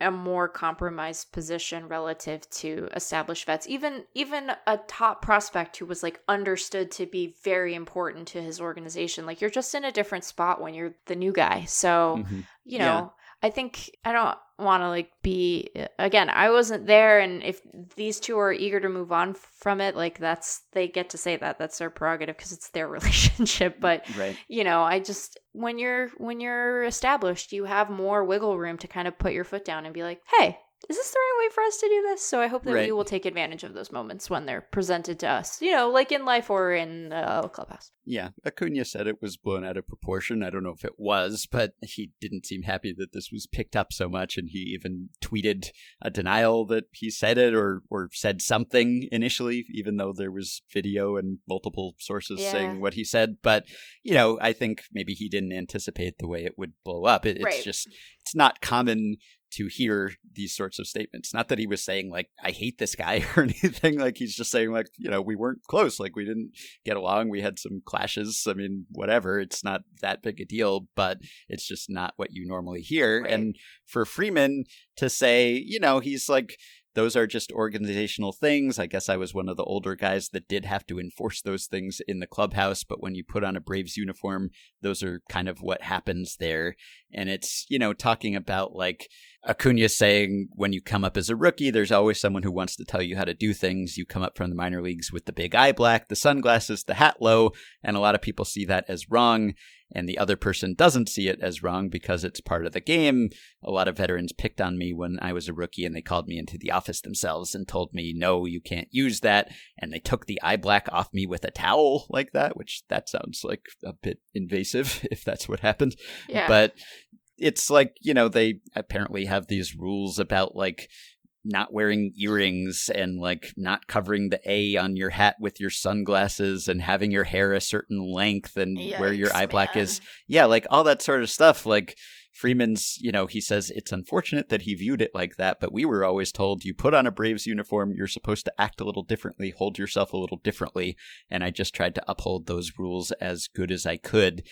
a more compromised position relative to established vets even even a top prospect who was like understood to be very important to his organization like you're just in a different spot when you're the new guy so mm-hmm. you know yeah. I think I don't want to like be uh, again, I wasn't there and if these two are eager to move on from it, like that's they get to say that. That's their prerogative because it's their relationship, but right. you know, I just when you're when you're established, you have more wiggle room to kind of put your foot down and be like, "Hey, is this the right way for us to do this? So I hope that right. we will take advantage of those moments when they're presented to us, you know, like in life or in uh, Clubhouse. Yeah, Acuna said it was blown out of proportion. I don't know if it was, but he didn't seem happy that this was picked up so much, and he even tweeted a denial that he said it or or said something initially, even though there was video and multiple sources yeah. saying what he said. But you know, I think maybe he didn't anticipate the way it would blow up. It, it's right. just it's not common to hear these sorts of statements. Not that he was saying like I hate this guy or anything. Like he's just saying like you know we weren't close. Like we didn't get along. We had some clashes. I mean whatever. It's not that big a deal, but it's just not what you normally hear. Right. And for Freeman to say you know he's like those are just organizational things. I guess I was one of the older guys that did have to enforce those things in the clubhouse, but when you put on a Braves uniform, those are kind of what happens there. And it's, you know, talking about like Acuna saying when you come up as a rookie, there's always someone who wants to tell you how to do things. You come up from the minor leagues with the big eye black, the sunglasses, the hat low, and a lot of people see that as wrong and the other person doesn't see it as wrong because it's part of the game. A lot of veterans picked on me when I was a rookie and they called me into the office themselves and told me, no, you can't use that. And they took the eye black off me with a towel like that, which that sounds like a bit invasive if that's what happened. Yeah. But it's like, you know, they apparently have these rules about like not wearing earrings and like not covering the A on your hat with your sunglasses and having your hair a certain length and Yikes, where your eye black man. is. Yeah, like all that sort of stuff. Like Freeman's, you know, he says it's unfortunate that he viewed it like that, but we were always told you put on a Braves uniform, you're supposed to act a little differently, hold yourself a little differently. And I just tried to uphold those rules as good as I could.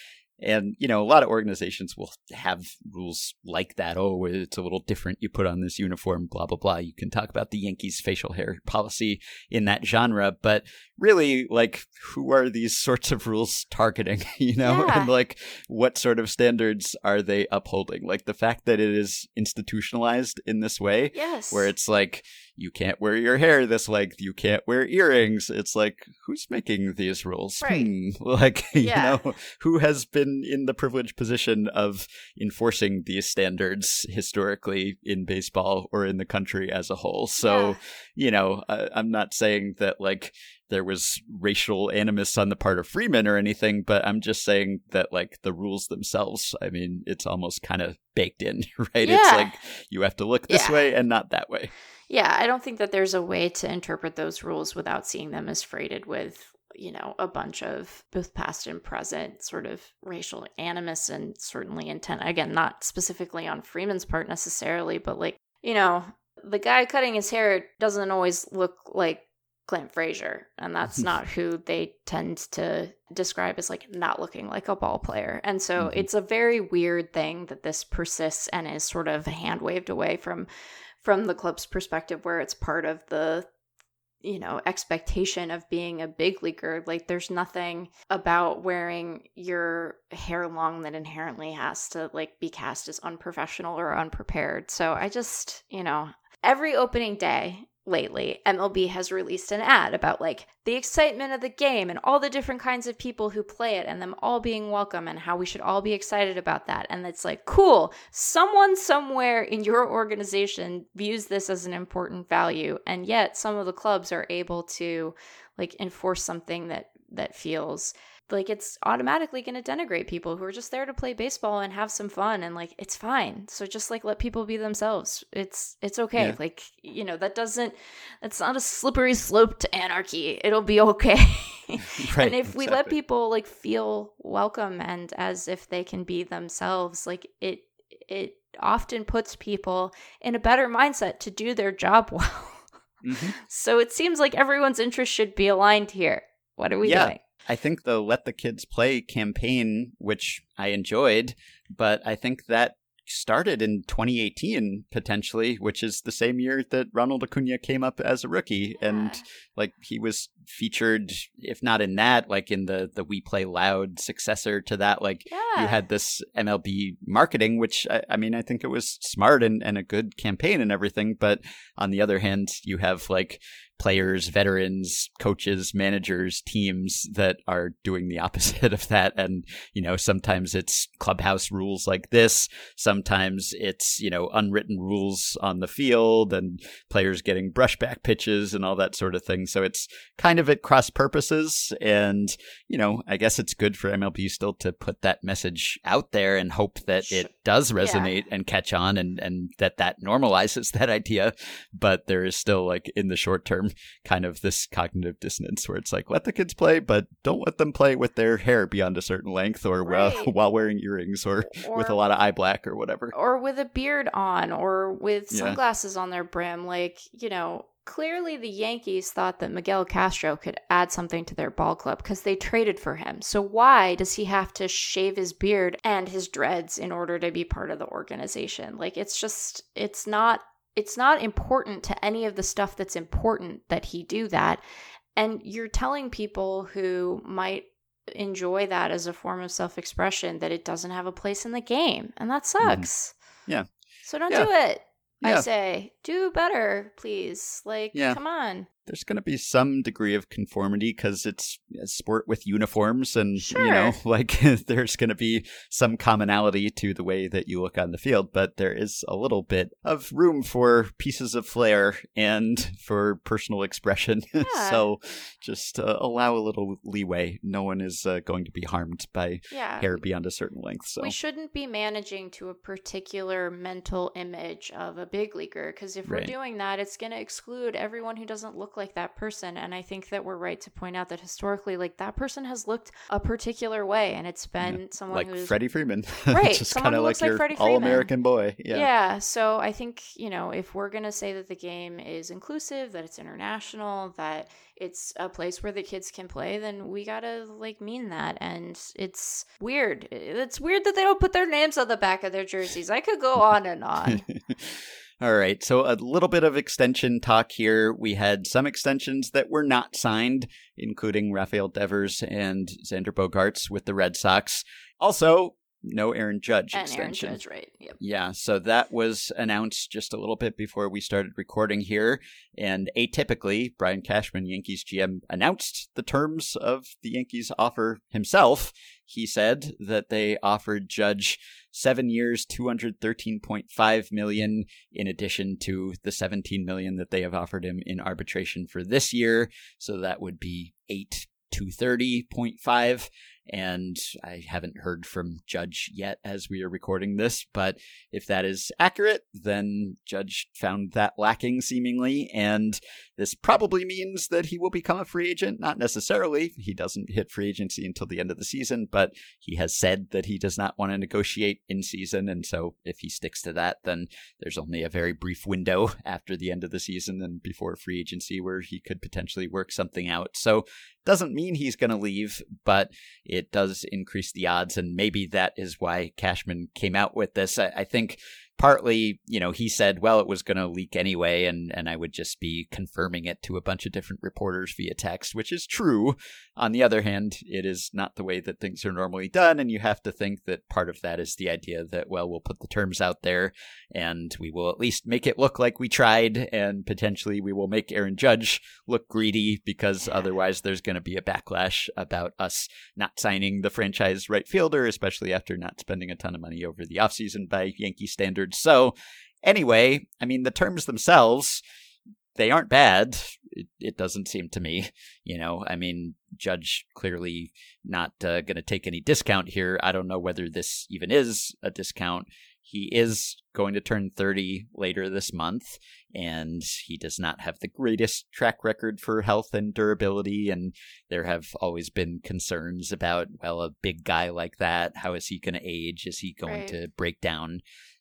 And, you know, a lot of organizations will have rules like that. Oh, it's a little different. You put on this uniform, blah, blah, blah. You can talk about the Yankees facial hair policy in that genre. But really, like, who are these sorts of rules targeting, you know? Yeah. And, like, what sort of standards are they upholding? Like, the fact that it is institutionalized in this way, yes. where it's like, you can't wear your hair this length, you can't wear earrings. It's like, who's making these rules? Right. Hmm. Like, yeah. you know, who has been in the privileged position of enforcing these standards historically in baseball or in the country as a whole? So, yeah. you know, I, I'm not saying that like there was racial animus on the part of Freeman or anything, but I'm just saying that like the rules themselves, I mean, it's almost kind of baked in, right? Yeah. It's like you have to look this yeah. way and not that way yeah, I don't think that there's a way to interpret those rules without seeing them as freighted with, you know, a bunch of both past and present sort of racial animus and certainly intent. Again, not specifically on Freeman's part necessarily, but like, you know, the guy cutting his hair doesn't always look like Clint Frazier, and that's not who they tend to describe as like not looking like a ball player. And so mm-hmm. it's a very weird thing that this persists and is sort of hand waved away from from the club's perspective where it's part of the you know expectation of being a big leaguer. Like there's nothing about wearing your hair long that inherently has to like be cast as unprofessional or unprepared. So i just you know every opening day lately, MLB has released an ad about like the excitement of the game and all the different kinds of people who play it and them all being welcome and how we should all be excited about that. And it's like, cool, someone somewhere in your organization views this as an important value. And yet some of the clubs are able to like enforce something that that feels like it's automatically going to denigrate people who are just there to play baseball and have some fun and like it's fine. So just like let people be themselves. It's it's okay. Yeah. like you know that doesn't that's not a slippery slope to anarchy. It'll be okay. Right, and if we let people like feel welcome and as if they can be themselves like it it often puts people in a better mindset to do their job well. Mm-hmm. so it seems like everyone's interest should be aligned here. What are we yeah. doing I think the Let the Kids Play campaign, which I enjoyed, but I think that started in 2018 potentially, which is the same year that Ronald Acuna came up as a rookie, yeah. and like he was featured, if not in that, like in the the We Play Loud successor to that. Like yeah. you had this MLB marketing, which I, I mean I think it was smart and, and a good campaign and everything, but on the other hand, you have like players, veterans, coaches, managers, teams that are doing the opposite of that. And, you know, sometimes it's clubhouse rules like this. Sometimes it's, you know, unwritten rules on the field and players getting brushback pitches and all that sort of thing. So it's kind of at cross purposes. And, you know, I guess it's good for MLB still to put that message out there and hope that it does resonate yeah. and catch on and, and that that normalizes that idea. But there is still like in the short term, kind of this cognitive dissonance where it's like let the kids play but don't let them play with their hair beyond a certain length or right. while, while wearing earrings or, or, with a lot of eye black or whatever or with a beard on or with sunglasses yeah. on their brim like you know Clearly, the Yankees thought that Miguel Castro could add something to their ball club because they traded for him. So, why does he have to shave his beard and his dreads in order to be part of the organization? Like, it's just, it's not it's not important to any of the stuff that's important that he do that. And you're telling people who might enjoy that as a form of self expression that it doesn't have a place in the game. And that mm-hmm. sucks. Mm-hmm. Yeah. So don't yeah. do it. Yeah. I say, do better, please. Like, yeah. come on there's going to be some degree of conformity because it's a sport with uniforms and sure. you know like there's going to be some commonality to the way that you look on the field but there is a little bit of room for pieces of flair and for personal expression yeah. so just uh, allow a little leeway no one is uh, going to be harmed by yeah. hair beyond a certain length so we shouldn't be managing to a particular mental image of a big leaguer because if right. we're doing that it's going to exclude everyone who doesn't look look like that person. And I think that we're right to point out that historically, like that person has looked a particular way, and it's been yeah. someone like who's Freddie Freeman, right? Just kind of like, like your all-American boy. Yeah. Yeah. So I think you know if we're gonna say that the game is inclusive, that it's international, that it's a place where the kids can play, then we gotta like mean that. And it's weird. It's weird that they don't put their names on the back of their jerseys. I could go on and on. All right, so a little bit of extension talk here. We had some extensions that were not signed, including Rafael Devers and Xander Bogaerts with the Red Sox. Also, no Aaron Judge and extension. Aaron Judge, right? Yep. Yeah, so that was announced just a little bit before we started recording here. And atypically, Brian Cashman, Yankees GM, announced the terms of the Yankees offer himself. He said that they offered Judge seven years, 213.5 million, in addition to the 17 million that they have offered him in arbitration for this year. So that would be eight 230.5 and I haven't heard from Judge yet as we are recording this, but if that is accurate, then Judge found that lacking seemingly, and this probably means that he will become a free agent. Not necessarily, he doesn't hit free agency until the end of the season, but he has said that he does not want to negotiate in season, and so if he sticks to that, then there's only a very brief window after the end of the season and before free agency where he could potentially work something out. So doesn't mean he's going to leave, but it does increase the odds. And maybe that is why Cashman came out with this. I, I think partly, you know, he said, well, it was going to leak anyway, and, and I would just be confirming it to a bunch of different reporters via text, which is true. On the other hand, it is not the way that things are normally done, and you have to think that part of that is the idea that, well, we'll put the terms out there, and we will at least make it look like we tried, and potentially we will make Aaron Judge look greedy because otherwise there's going to be a backlash about us not signing the franchise right fielder, especially after not spending a ton of money over the offseason by Yankee standards. So, anyway, I mean, the terms themselves, they aren't bad. it, it doesn't seem to me. You know, I mean, Judge clearly not uh, going to take any discount here. I don't know whether this even is a discount. He is going to turn 30 later this month, and he does not have the greatest track record for health and durability. And there have always been concerns about, well, a big guy like that, how is he going to age? Is he going Right. to break down?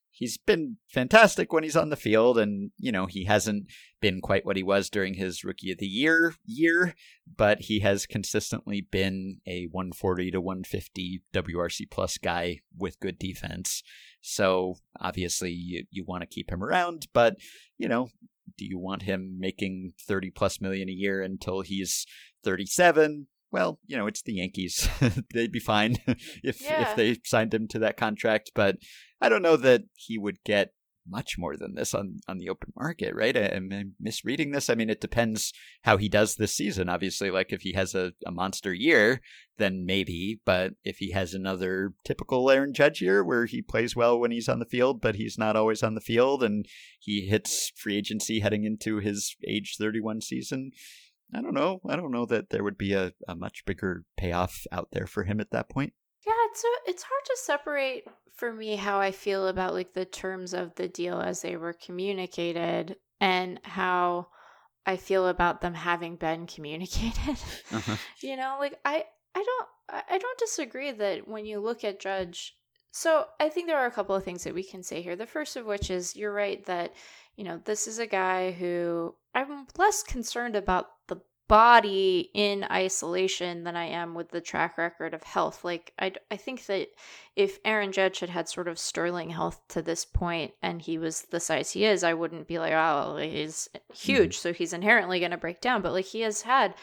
He's been fantastic when he's on the field, and, you know, he hasn't been quite what he was during his rookie of the year year, but he has consistently been a 140 to 150 WRC plus guy with good defense. So obviously you, you want to keep him around, but you know, do you want him making 30 plus million a year until he's 37? Well, you know, it's the Yankees. They'd be fine if Yeah. if they signed him to that contract, but I don't know that he would get much more than this on on the open market, right? Am I misreading this? I mean, it depends how he does this season. Obviously, like if he has a, a monster year, then maybe. But if he has another typical Aaron Judge year where he plays well when he's on the field, but he's not always on the field, and he hits free agency heading into his age 31 season, I don't know. I don't know that there would be a, a much bigger payoff out there for him at that point. It's a, it's hard to separate for me how I feel about like the terms of the deal as they were communicated and how I feel about them having been communicated. Uh-huh. you know, like I I don't I don't disagree that when you look at Judge so I think there are a couple of things that we can say here. The first of which is you're right that, you know, this is a guy who I'm less concerned about body in isolation than I am with the track record of health. Like I I think that if Aaron Judge had had sort of sterling health to this point and he was the size he is, I wouldn't be like, oh, he's mm-hmm. huge, so he's inherently going to break down. But like he has had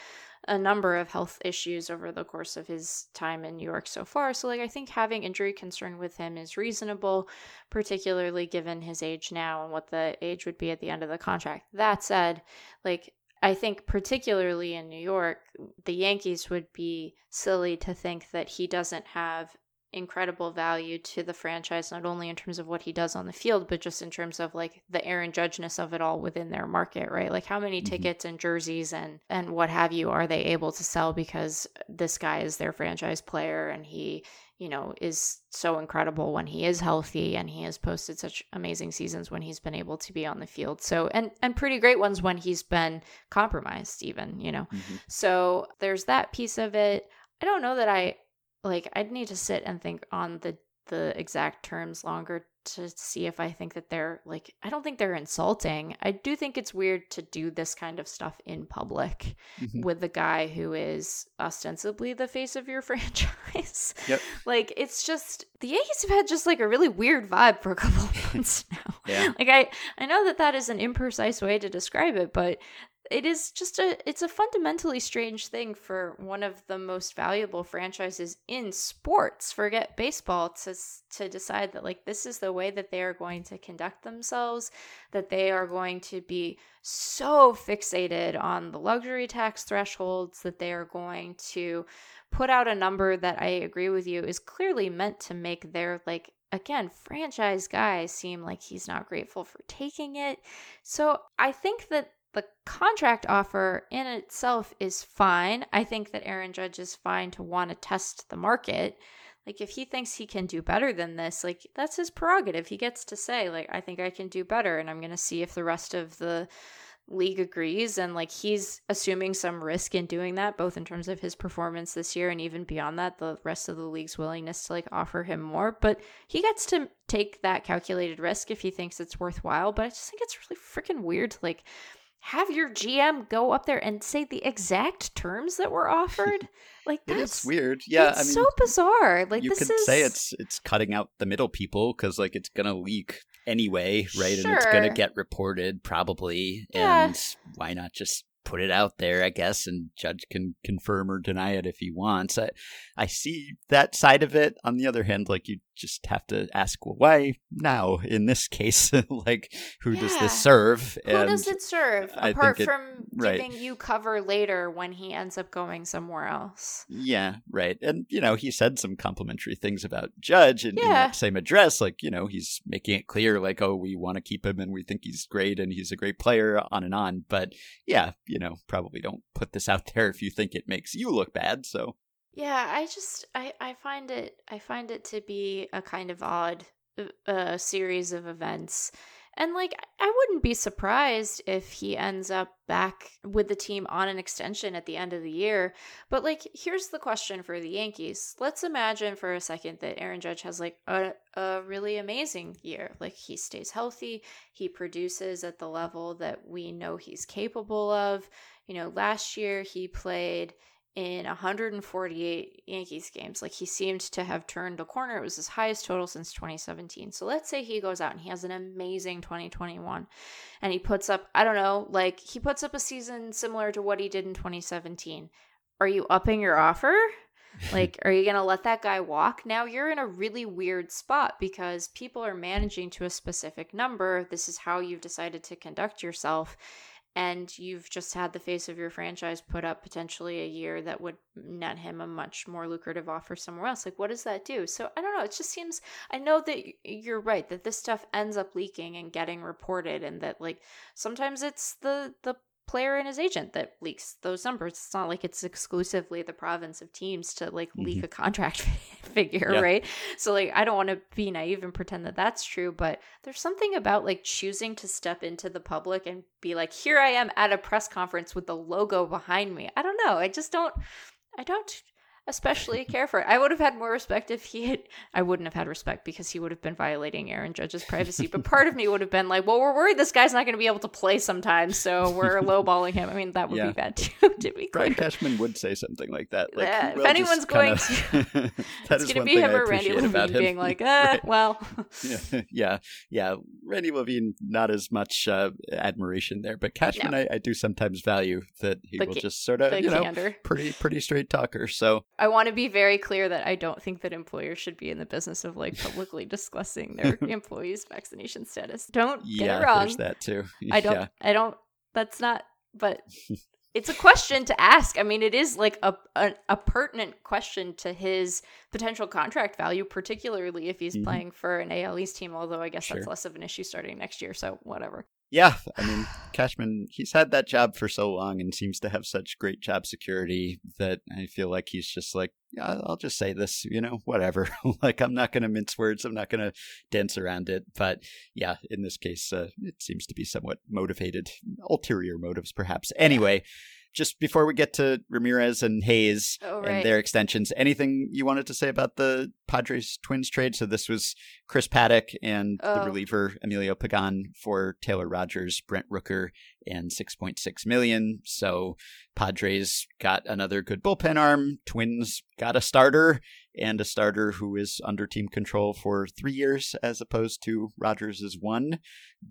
a number of health issues over the course of his time in New York so far. So like I think having injury concern with him is reasonable, particularly given his age now and what the age would be at the end of the contract. That said, like I think particularly in New York, the Yankees would be silly to think that he doesn't have incredible value to the franchise not only in terms of what he does on the field but just in terms of like the Aaron Judgeness of it all within their market right like how many Mhm. tickets and jerseys and and what have you are they able to sell because this guy is their franchise player and he you know is so incredible when he is healthy and he has posted such amazing seasons when he's been able to be on the field so and and pretty great ones when he's been compromised even you know Mhm. so there's that piece of it. I don't know that I like I'd need to sit and think on the the exact terms longer to see if I think that they're like I don't think they're insulting. I do think it's weird to do this kind of stuff in public Mhm. with the guy who is ostensibly the face of your franchise. Yep. Like it's just the Yankees have had just like a really weird vibe for a couple of months now. Yeah. Like I I know that that is an imprecise way to describe it, but it is just a it's a fundamentally strange thing for one of the most valuable franchises in sports. Forget baseball to to decide that like this is the way that they are going to conduct themselves that they are going to be so fixated on the luxury tax thresholds that they are going to put out a number that I agree with you is clearly meant to make their like again franchise guy seem like he's not grateful for taking it. So I think that the contract offer in itself is fine. I think that Aaron Judge is fine to want to test the market. Like if he thinks he can do better than this, like that's his prerogative. He gets to say like I think I can do better and I'm going to see if the rest of the league agrees and like he's assuming some risk in doing that both in terms of his performance this year and even beyond that the rest of the league's willingness to like offer him more but he gets to take that calculated risk if he thinks it's worthwhile but i just think it's really freaking weird to like have your gm go up there and say the exact terms that were offered like that's weird. Yeah, it's I mean, so bizarre like you this could is say it's it's cutting out the middle people because like it's gonna leak anyway, right? And it's gonna get reported probably. Yeah. And why not just put it out there? I guess, and judge can confirm or deny it if he wants. I I see that side of it. On the other hand, like you just have to ask, well, why now in this case? like, who does this serve? Who does it serve I apart it- from right. giving you cover later when he ends up going somewhere else? Yeah, right. And, you know, he said some complimentary things about Judge in, in that same address. Like, you know, he's making it clear, like, oh, we want to keep him and we think he's great and he's a great player, on and on. But yeah, you you know, probably don't put this out there if you think it makes you look bad. So yeah, I just I I find it I find it to be a kind of odd uh, series of events. And like I wouldn't be surprised if he ends up back with the team on an extension at the end of the year. But like here's the question for the Yankees. Let's imagine for a second that Aaron Judge has like a, a really amazing year. Like he stays healthy, he produces at the level that we know he's capable of. You know, last year he played in 148 Yankees games. Like he seemed to have turned a corner. It was his highest total since 2017. So let's say he goes out and he has an amazing 2021 and he puts up, I don't know, like he puts up a season similar to what he did in 2017. Are you upping your offer? like, are you going to let that guy walk? Now you're in a really weird spot because people are managing to a specific number. This is how you've decided to conduct yourself and you've just had the face of your franchise put up potentially a year that would net him a much more lucrative offer somewhere else. Like what does that do? So i don't know. It just seems i know that you're right that this stuff ends up leaking and getting reported and that like sometimes it's the the player and his agent that leaks those numbers. It's not like it's exclusively the province of teams to like leak mm-hmm. a contract figure, yeah. right? So like I don't want to be naive and pretend that that's true, but there's something about like choosing to step into the public and be like, "Here I am at a press conference with the logo behind me." I don't know. I just don't I don't especially care for it. I would have had more respect if he had. I wouldn't have had respect because he would have been violating Aaron Judge's privacy. But part of me would have been like, well, we're worried this guy's not going to be able to play sometimes, so we're lowballing him. I mean, that would yeah. be bad too. To be clear. Brian Cashman would say something like that. Like, yeah, if anyone's going kinda... to, it's going to be him or Randy Levine being like, eh, right. well, yeah, yeah, yeah. Randy Levine, not as much uh, admiration there, but Cashman, no. I, I, do sometimes value that he the, will just sort of, you know, candor. pretty, pretty straight talker. So I want to be very clear that I don't think that employers should be in the business of like publicly discussing their employees' vaccination status. Don't get yeah, it wrong. There's that too. I don't. Yeah. I don't. That's not. But it's a question to ask. I mean, it is like a, a, a pertinent question to his potential contract value, particularly if he's mm-hmm. playing for an AL East team. Although I guess sure. that's less of an issue starting next year. So whatever. Yeah, I mean, Cashman, he's had that job for so long and seems to have such great job security that I feel like he's just like, yeah, I'll just say this, you know, whatever. like, I'm not going to mince words. I'm not going to dance around it. But yeah, in this case, uh, it seems to be somewhat motivated, ulterior motives, perhaps. Anyway just before we get to Ramirez and Hayes oh, right. and their extensions, anything you wanted to say about the Padres Twins trade? So this was Chris Paddack and oh. the reliever Emilio Pagan for Taylor Rogers, Brent Rooker, and 6.6 million. So Padres got another good bullpen arm. Twins got a starter and a starter who is under team control for three years as opposed to Rogers' one.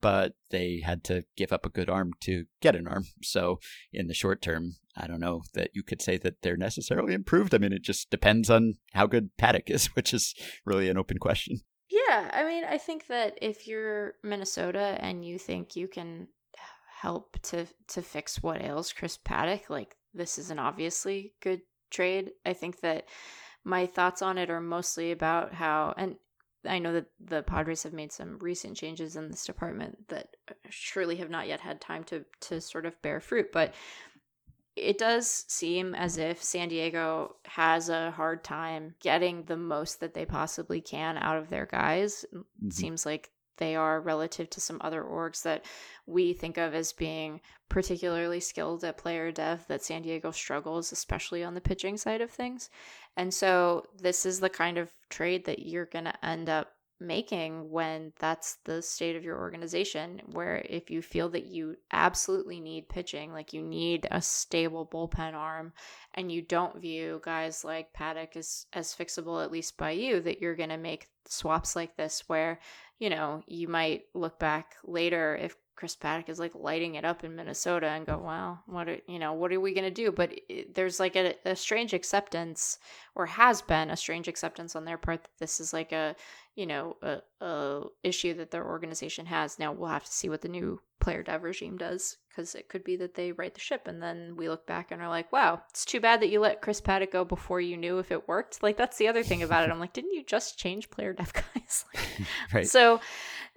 But they had to give up a good arm to get an arm. So in the short term, I don't know that you could say that they're necessarily improved. I mean, it just depends on how good Paddack is, which is really an open question. Yeah, I mean, I think that if you're Minnesota and you think you can help to to fix what ails Chris Paddack, like this is an obviously good trade. I think that my thoughts on it are mostly about how and I know that the Padres have made some recent changes in this department that surely have not yet had time to to sort of bear fruit, but it does seem as if San Diego has a hard time getting the most that they possibly can out of their guys. Mm-hmm. It seems like they are relative to some other orgs that we think of as being particularly skilled at player dev that San Diego struggles, especially on the pitching side of things. And so this is the kind of trade that you're going to end up making when that's the state of your organization where if you feel that you absolutely need pitching like you need a stable bullpen arm and you don't view guys like Paddack as as fixable at least by you that you're going to make swaps like this where you know, you might look back later if Chris Paddack is like lighting it up in Minnesota and go, well, what are, you know, what are we going to do? But it, there's like a, a strange acceptance or has been a strange acceptance on their part that this is like a, you know, a, a issue that their organization has. Now we'll have to see what the new player dev regime does because it could be that they right the ship and then we look back and are like, wow, it's too bad that you let Chris Paddack go before you knew if it worked. Like that's the other thing about it. I'm like, didn't you just change player dev guys? like, right. So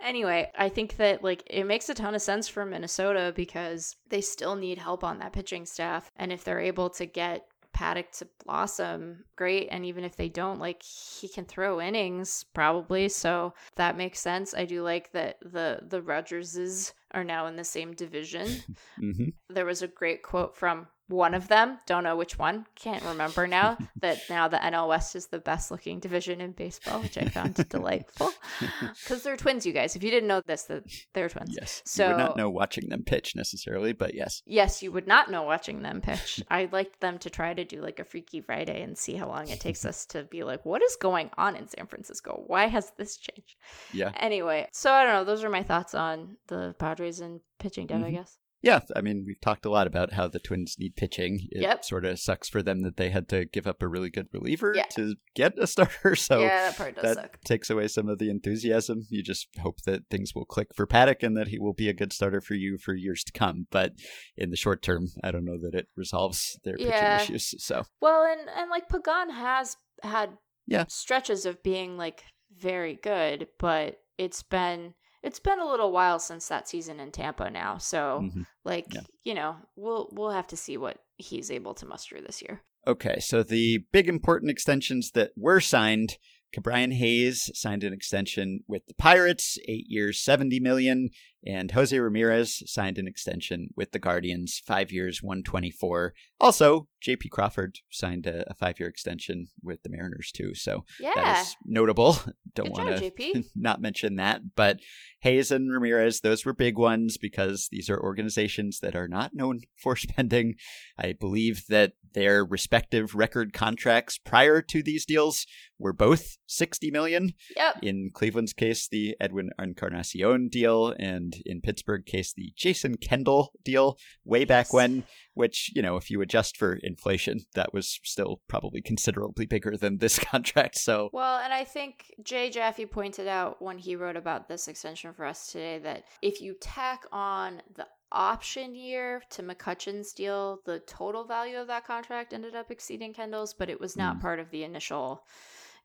Anyway, I think that like it makes a ton of sense for Minnesota because they still need help on that pitching staff. And if they're able to get Paddack to blossom, great. And even if they don't, like he can throw innings probably. So that makes sense. I do like that the the Rogerses are now in the same division. hmm There was a great quote from one of them, don't know which one, can't remember now, that now the NL West is the best looking division in baseball, which I found delightful. Because they're twins, you guys. If you didn't know this, that they're twins. Yes. So- you would not know watching them pitch necessarily, but yes. Yes, you would not know watching them pitch. I liked them to try to do like a Freaky Friday and see how long it takes us to be like, what is going on in San Francisco? Why has this changed? Yeah. Anyway, so I don't know. Those are my thoughts on the Padres and pitching dev, I Mhm. guess. Yeah, I mean, we've talked a lot about how the Twins need pitching. It Yep. sort of sucks for them that they had to give up a really good reliever Yeah. to get a starter. So yeah, that part does that suck. takes away some of the enthusiasm. You just hope that things will click for Paddack and that he will be a good starter for you for years to come. But in the short term, I don't know that it resolves their Yeah. pitching issues. So Well, and and like Pagan has had Yeah. stretches of being like very good, but it's been it's been a little while since that season in Tampa now. So mhm. like, Yeah. you know, we'll we'll have to see what he's able to muster this year. Okay, so the big important extensions that were signed, Cabrian Hayes signed an extension with the Pirates, 8 years, 70 million, and Jose Ramirez signed an extension with the Guardians, 5 years, 124. Also, JP Crawford signed a, a 5-year extension with the Mariners too, so Yeah. that is notable. Don't want to not mention that, but Hayes and Ramirez, those were big ones because these are organizations that are not known for spending. I believe that their respective record contracts prior to these deals were both 60 million. Yep. In Cleveland's case, the Edwin Encarnacion deal, and in Pittsburgh case, the Jason Kendall deal way back when, which, you know, if you adjust for inflation, that was still probably considerably bigger than this contract. So, Well, and I think Jay Jaffe pointed out when he wrote about this extension for us today that if you tack on the option year to McCutchen's deal, the total value of that contract ended up exceeding Kendall's, but it was not Mm. part of the initial.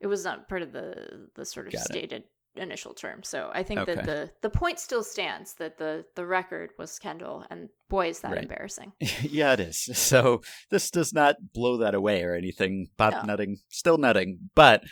It was not part of the the sort of Got it. Initial term. So I think Okay. that the the point still stands that the the record was Kendall, and boy is that Right. embarrassing. yeah, it is. So this does not blow that away or anything. Bob No. nutting, still nutting, but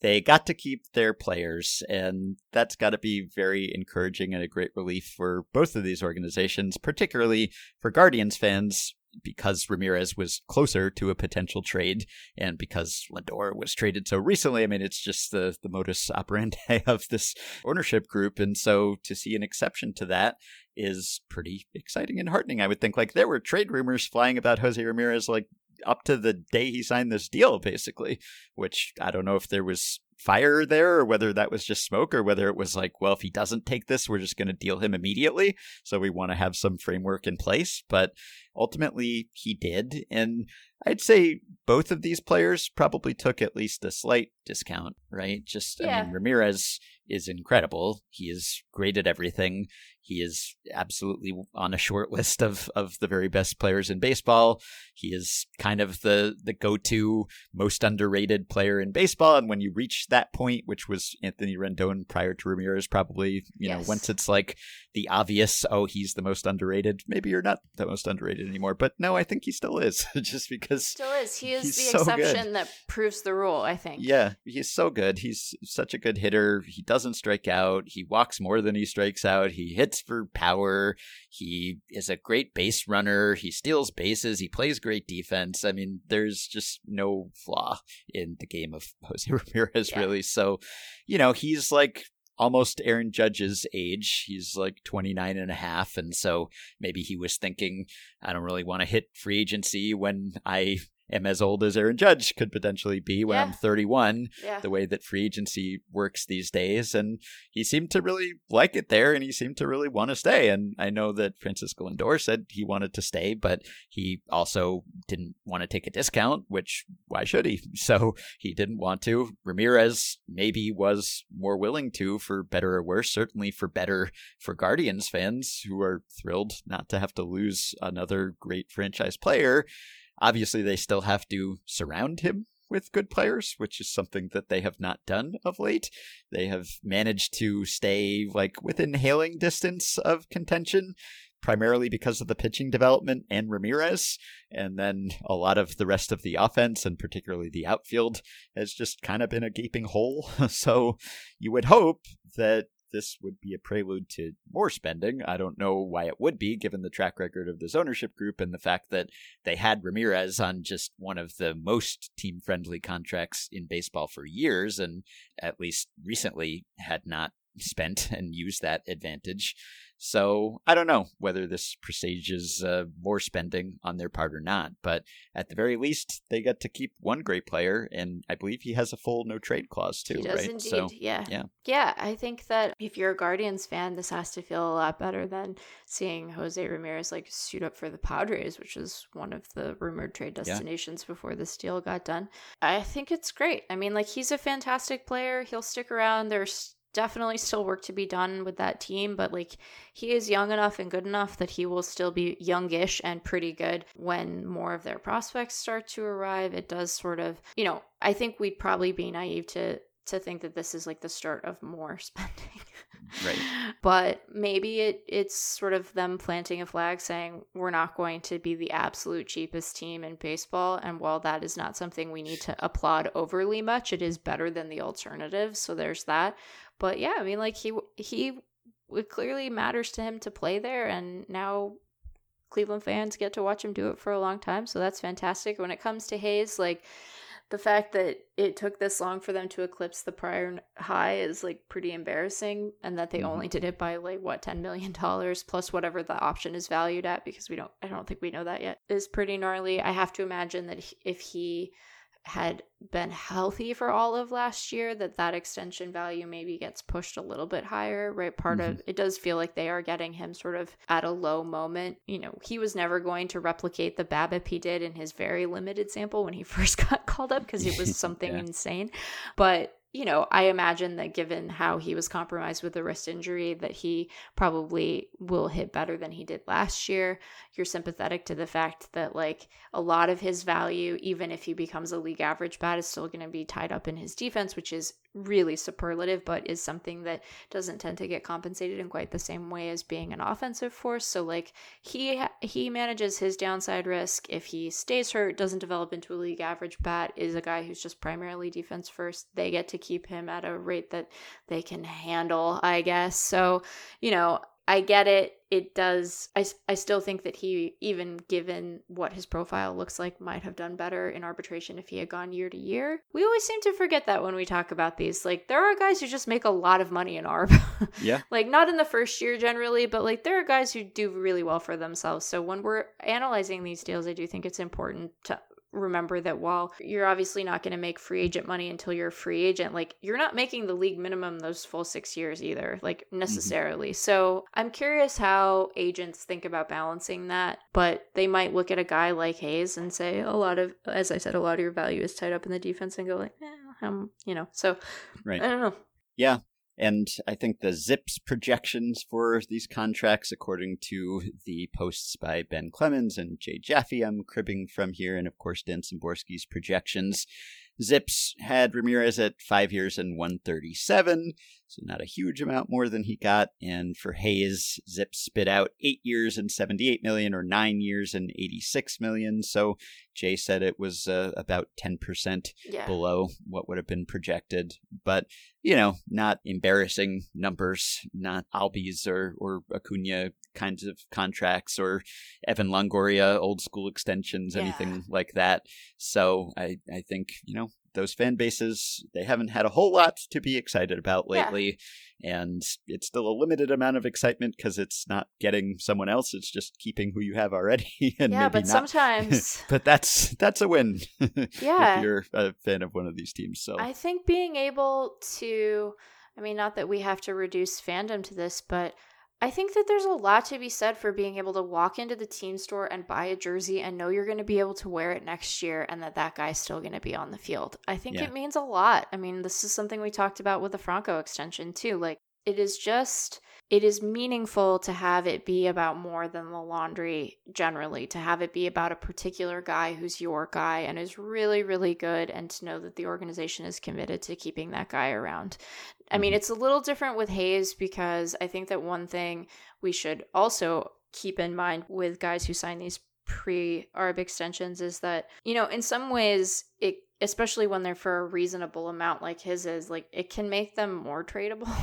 they got to keep their players, and that's got to be very encouraging and a great relief for both of these organizations, particularly for Guardians fans. Because Ramirez was closer to a potential trade, and because Lindor was traded so recently, I mean, it's just the the modus operandi of this ownership group, and so to see an exception to that is pretty exciting and heartening. I would think like there were trade rumors flying about Jose Ramirez like up to the day he signed this deal, basically, which I don't know if there was fire there or whether that was just smoke or whether it was like, well, if he doesn't take this, we're just going to deal him immediately. So we want to have some framework in place. But ultimately, he did. And I'd say both of these players probably took at least a slight discount, right? Just, I mean, Ramirez is incredible. He is great at everything. He is absolutely on a short list of, of the very best players in baseball. He is kind of the, the go to most underrated player in baseball. And when you reach that point, which was Anthony Rendon prior to Ramirez, probably, you know, once it's like the obvious, oh, he's the most underrated, maybe you're not the most underrated anymore. But no, I think he still is, just because. Still is. He is the so good. exception that proves the rule, I think. Yeah, he's so good. He's such a good hitter. He doesn't strike out. He walks more than he strikes out. He hits for power. He is a great base runner. He steals bases. He plays great defense. I mean, there's just no flaw in the game of Jose Ramirez, Yeah. really. So, you know, he's like almost Aaron Judge's age. He's like 29 and a half. And so maybe he was thinking, I don't really want to hit free agency when I am as old as Aaron Judge could potentially be when I'm 31 Yeah. the way that free agency works these days. And he seemed to really like it there and he seemed to really want to stay. And I know that Francisco Lindor said he wanted to stay, but he also didn't want to take a discount, which why should he? So he didn't want to. Ramirez maybe was more willing to for better or worse, certainly for better for Guardians fans who are thrilled not to have to lose another great franchise player obviously they still have to surround him with good players, which is something that they have not done of late. They have managed to stay like within hailing distance of contention primarily because of the pitching development and Ramirez. And then a lot of the rest of the offense, and particularly the outfield, has just kind of been a gaping hole. so you would hope that this would be a prelude to more spending. I don't know why it would be, given the track record of this ownership group and the fact that they had Ramirez on just one of the most team friendly contracts in baseball for years, and at least recently had not spent and used that advantage. So I don't know whether this presages uh, more spending on their part or not, but at the very least, they get to keep one great player, and I believe he has a full no trade clause too. He does right? indeed. So, yeah, yeah, yeah. I think that if you're a Guardians fan, this has to feel a lot better than seeing Jose Ramirez like suit up for the Padres, which is one of the rumored trade destinations yeah. before this deal got done. I think it's great. I mean, like he's a fantastic player. He'll stick around. There's definitely still work to be done with that team, but like he is young enough and good enough that he will still be youngish and pretty good when more of their prospects start to arrive. It does sort of, you know, I think we'd probably be naive to to think that this is like the start of more spending. right. But maybe it it's sort of them planting a flag saying we're not going to be the absolute cheapest team in baseball and while that is not something we need to applaud overly much, it is better than the alternative. So there's that. But yeah, I mean, like he he it clearly matters to him to play there, and now Cleveland fans get to watch him do it for a long time. So that's fantastic. When it comes to Hayes, like the fact that it took this long for them to eclipse the prior high is like pretty embarrassing and that they mm-hmm. only did it by like what 10 million dollars plus whatever the option is valued at because we don't I don't think we know that yet is pretty gnarly. I have to imagine that if he had been healthy for all of last year that that extension value maybe gets pushed a little bit higher right part mm-hmm. of it does feel like they are getting him sort of at a low moment you know he was never going to replicate the BABIP he did in his very limited sample when he first got called up because it was something yeah. insane but you know, I imagine that given how he was compromised with the wrist injury, that he probably will hit better than he did last year. You're sympathetic to the fact that, like, a lot of his value, even if he becomes a league average bat, is still going to be tied up in his defense, which is really superlative, but is something that doesn't tend to get compensated in quite the same way as being an offensive force. So like he he manages his downside risk. If he stays hurt, doesn't develop into a league average bat, is a guy who's just primarily defense first. They get to keep him at a rate that they can handle, I guess. So you know, I get it. It does. I, I still think that he, even given what his profile looks like, might have done better in arbitration if he had gone year to year. We always seem to forget that when we talk about these. Like, there are guys who just make a lot of money in ARB. Yeah. like, not in the first year generally, but like, there are guys who do really well for themselves. So when we're analyzing these deals, I do think it's important to remember that while you're obviously not going to make free agent money until you're a free agent, like you're not making the league minimum those full six years either, like mm-hmm. necessarily. Mm-hmm. So I'm curious how agents think about balancing that, but they might look at a guy like Hayes and say a lot of, as I said, a lot of your value is tied up in the defense and go like, eh, um, you know, so right. I don't know. Yeah, and I think the ZiPS projections for these contracts, according to the posts by Ben Clemens and Jay Jaffe, I'm cribbing from here, and of course Dan Szymborski's projections, ZiPS had Ramirez at five years and 137, so not a huge amount more than he got. And for Hayes, Zip spit out eight years and 78 million, or nine years and 86 million. So Jay said it was uh, about 10% yeah. below what would have been projected. But, you know, not embarrassing numbers, not Albies or, or Acuna kinds of contracts or Evan Longoria old school extensions, yeah. anything like that. So I, I think, you know, those fan bases they haven't had a whole lot to be excited about lately yeah. and it's still a limited amount of excitement because it's not getting someone else it's just keeping who you have already and yeah but not... sometimes but that's that's a win yeah. if you're a fan of one of these teams so. I think being able to i mean not that we have to reduce fandom to this but I think that there's a lot to be said for being able to walk into the team store and buy a jersey and know you're going to be able to wear it next year and that that guy's still going to be on the field. I think yeah. it means a lot. I mean, this is something we talked about with the Franco extension too. Like, it is just it is meaningful to have it be about more than the laundry generally, to have it be about a particular guy who's your guy and is really, really good, and to know that the organization is committed to keeping that guy around. I mean, mm-hmm. it's a little different with Hayes because I think that one thing we should also keep in mind with guys who sign these pre ARB extensions is that, you know, in some ways, it especially when they're for a reasonable amount like his is, like it can make them more tradable.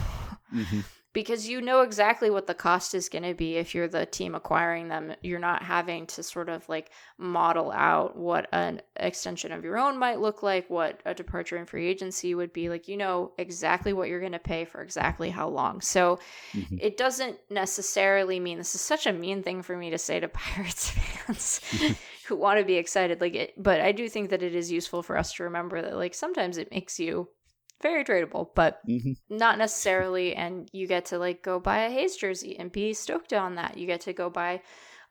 Mm-hmm because you know exactly what the cost is going to be if you're the team acquiring them. You're not having to sort of like model out what an extension of your own might look like, what a departure in free agency would be. Like, you know exactly what you're going to pay for exactly how long. So mm-hmm. it doesn't necessarily mean this is such a mean thing for me to say to Pirates fans. who want to be excited like it but i do think that it is useful for us to remember that like sometimes it makes you very tradable, but mm-hmm. not necessarily. And you get to like go buy a Hayes jersey and be stoked on that. You get to go buy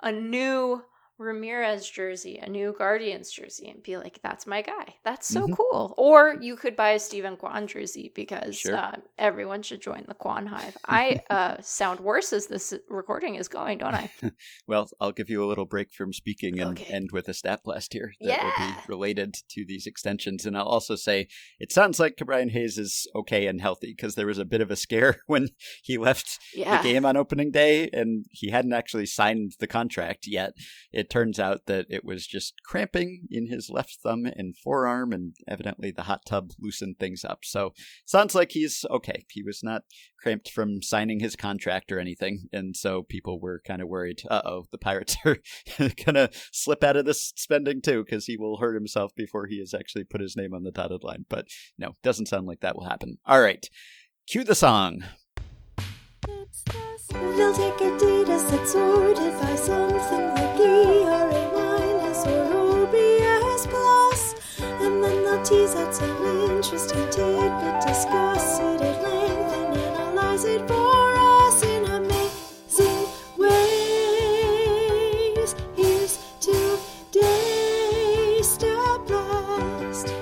a new Ramirez jersey, a new Guardians jersey, and be like, "That's my guy. That's so mm-hmm. cool." Or you could buy a Steven Kwan jersey because sure. uh, everyone should join the Kwan Hive. I uh, sound worse as this recording is going, don't I? well, I'll give you a little break from speaking and okay. end with a stat blast here that yeah. will be related to these extensions. And I'll also say it sounds like Brian Hayes is okay and healthy because there was a bit of a scare when he left yeah. the game on opening day and he hadn't actually signed the contract yet. It turns out that it was just cramping in his left thumb and forearm, and evidently the hot tub loosened things up. So sounds like he's okay. He was not cramped from signing his contract or anything, and so people were kind of worried. Uh oh, the Pirates are gonna slip out of this spending too, because he will hurt himself before he has actually put his name on the dotted line. But no, doesn't sound like that will happen. All right, cue the song. They'll take by something tease out some interesting tidbit, discuss it at length, and analyze it for us in amazing ways. Here's today's Stat Blast.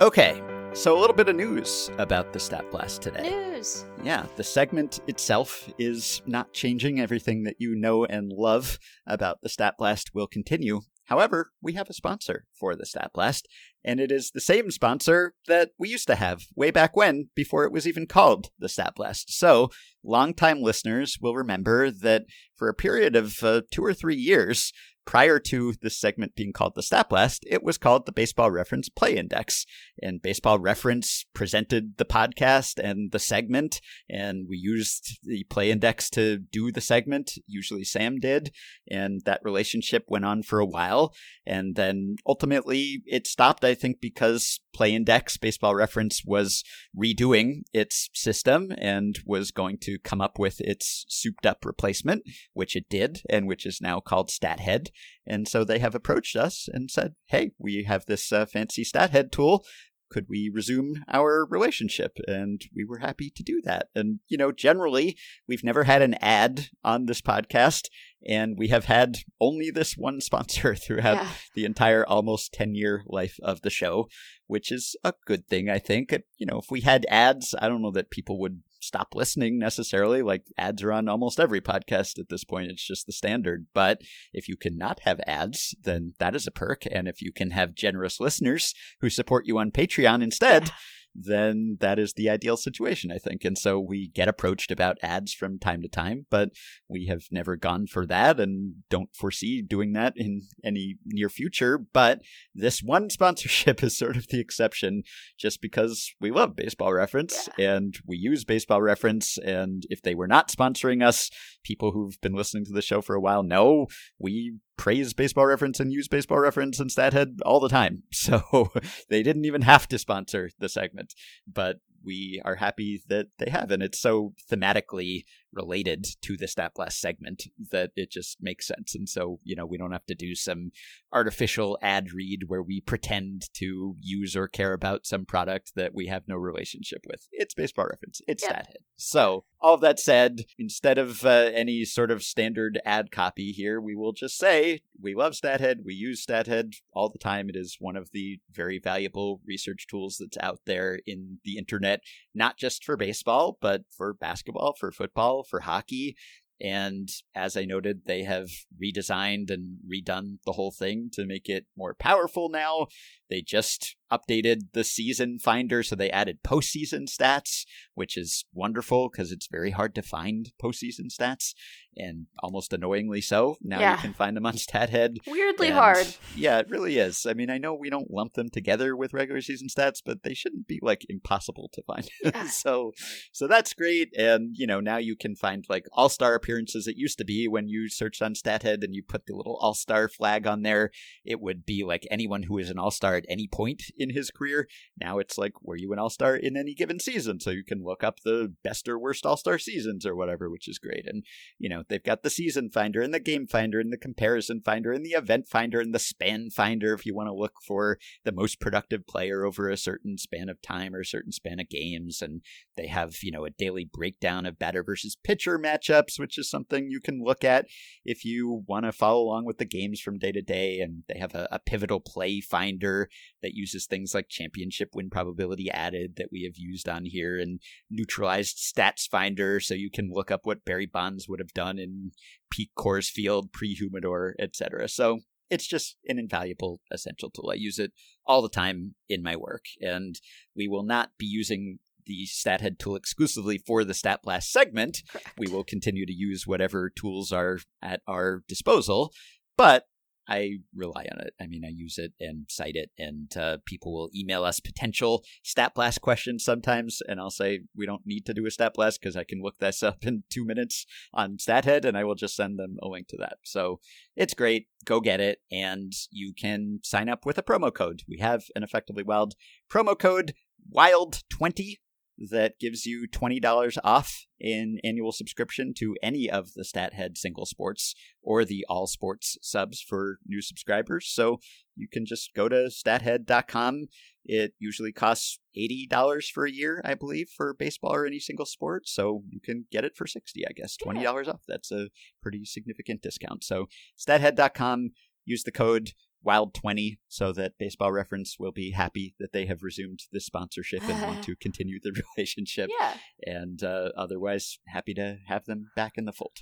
Okay, so, a little bit of news about the Stat Blast today. News! Yeah, the segment itself is not changing. Everything that you know and love about the Stat Blast will continue. However, we have a sponsor for the Stat Blast, and it is the same sponsor that we used to have way back when, before it was even called the Stat Blast. So, longtime listeners will remember that for a period of uh, two or three years, prior to this segment being called the Stat Blast, it was called the Baseball Reference Play Index. And Baseball Reference presented the podcast and the segment, and we used the Play Index to do the segment. Usually Sam did, and that relationship went on for a while. And then ultimately it stopped, I think, because Play Index, Baseball Reference, was redoing its system and was going to come up with its souped up replacement, which it did, and which is now called StatHead. And so they have approached us and said, hey, we have this uh, fancy StatHead tool could we resume our relationship? And we were happy to do that. And, you know, generally, we've never had an ad on this podcast, and we have had only this one sponsor throughout yeah. the entire almost 10 year life of the show, which is a good thing, I think. You know, if we had ads, I don't know that people would stop listening necessarily. Like ads are on almost every podcast at this point. It's just the standard. But if you cannot have ads, then that is a perk. And if you can have generous listeners who support you on Patreon instead, then that is the ideal situation, I think. And so we get approached about ads from time to time, but we have never gone for that and don't foresee doing that in any near future. But this one sponsorship is sort of the exception just because we love baseball reference yeah. and we use baseball reference. And if they were not sponsoring us, people who've been listening to the show for a while know we praise baseball reference and use baseball reference and stathead all the time. So they didn't even have to sponsor the segment. But we are happy that they have and it's so thematically related to the stat blast segment that it just makes sense. And so you know we don't have to do some artificial ad read where we pretend to use or care about some product that we have no relationship with. It's baseball reference. It's yep. stathead so all of that said instead of uh, any sort of standard ad copy here we will just say we love stathead we use stathead all the time. It is one of the very valuable research tools that's out there in the internet not just for baseball but for basketball for football for hockey. And as I noted, they have redesigned and redone the whole thing to make it more powerful now. They just updated the season finder, so they added postseason stats, which is wonderful because it's very hard to find postseason stats, and almost annoyingly so. Now yeah. you can find them on StatHead. Weirdly and, hard. Yeah, it really is. I mean, I know we don't lump them together with regular season stats, but they shouldn't be like impossible to find. Yeah. so, so that's great. And you know, now you can find like All Star appearances. It used to be when you searched on StatHead and you put the little All Star flag on there, it would be like anyone who is an All Star at any point in his career. Now it's like, were you an all star in any given season? So you can look up the best or worst all star seasons or whatever, which is great. And, you know, they've got the season finder and the game finder and the comparison finder and the event finder and the span finder if you want to look for the most productive player over a certain span of time or a certain span of games. And they have, you know, a daily breakdown of batter versus pitcher matchups, which is something you can look at if you want to follow along with the games from day to day. And they have a, a pivotal play finder that uses things like championship win probability added that we have used on here and neutralized stats finder so you can look up what Barry Bonds would have done in peak Coors Field, pre humidor, etc. So it's just an invaluable essential tool. I use it all the time in my work, and we will not be using the StatHead tool exclusively for the Stat Blast segment. Correct. We will continue to use whatever tools are at our disposal, but I rely on it. I mean, I use it and cite it, and uh, people will email us potential stat blast questions sometimes, and I'll say we don't need to do a stat blast because I can look this up in two minutes on StatHead, and I will just send them a link to that. So it's great. Go get it, and you can sign up with a promo code. We have an effectively wild promo code wild twenty that gives you $20 off in annual subscription to any of the StatHead single sports or the all sports subs for new subscribers. So you can just go to stathead.com. It usually costs $80 for a year, I believe, for baseball or any single sport. So you can get it for 60, I guess, $20 yeah. off. That's a pretty significant discount. So stathead.com, use the code Wild 20 so that Baseball Reference will be happy that they have resumed this sponsorship and want to continue the relationship. Yeah. And uh, otherwise, happy to have them back in the fold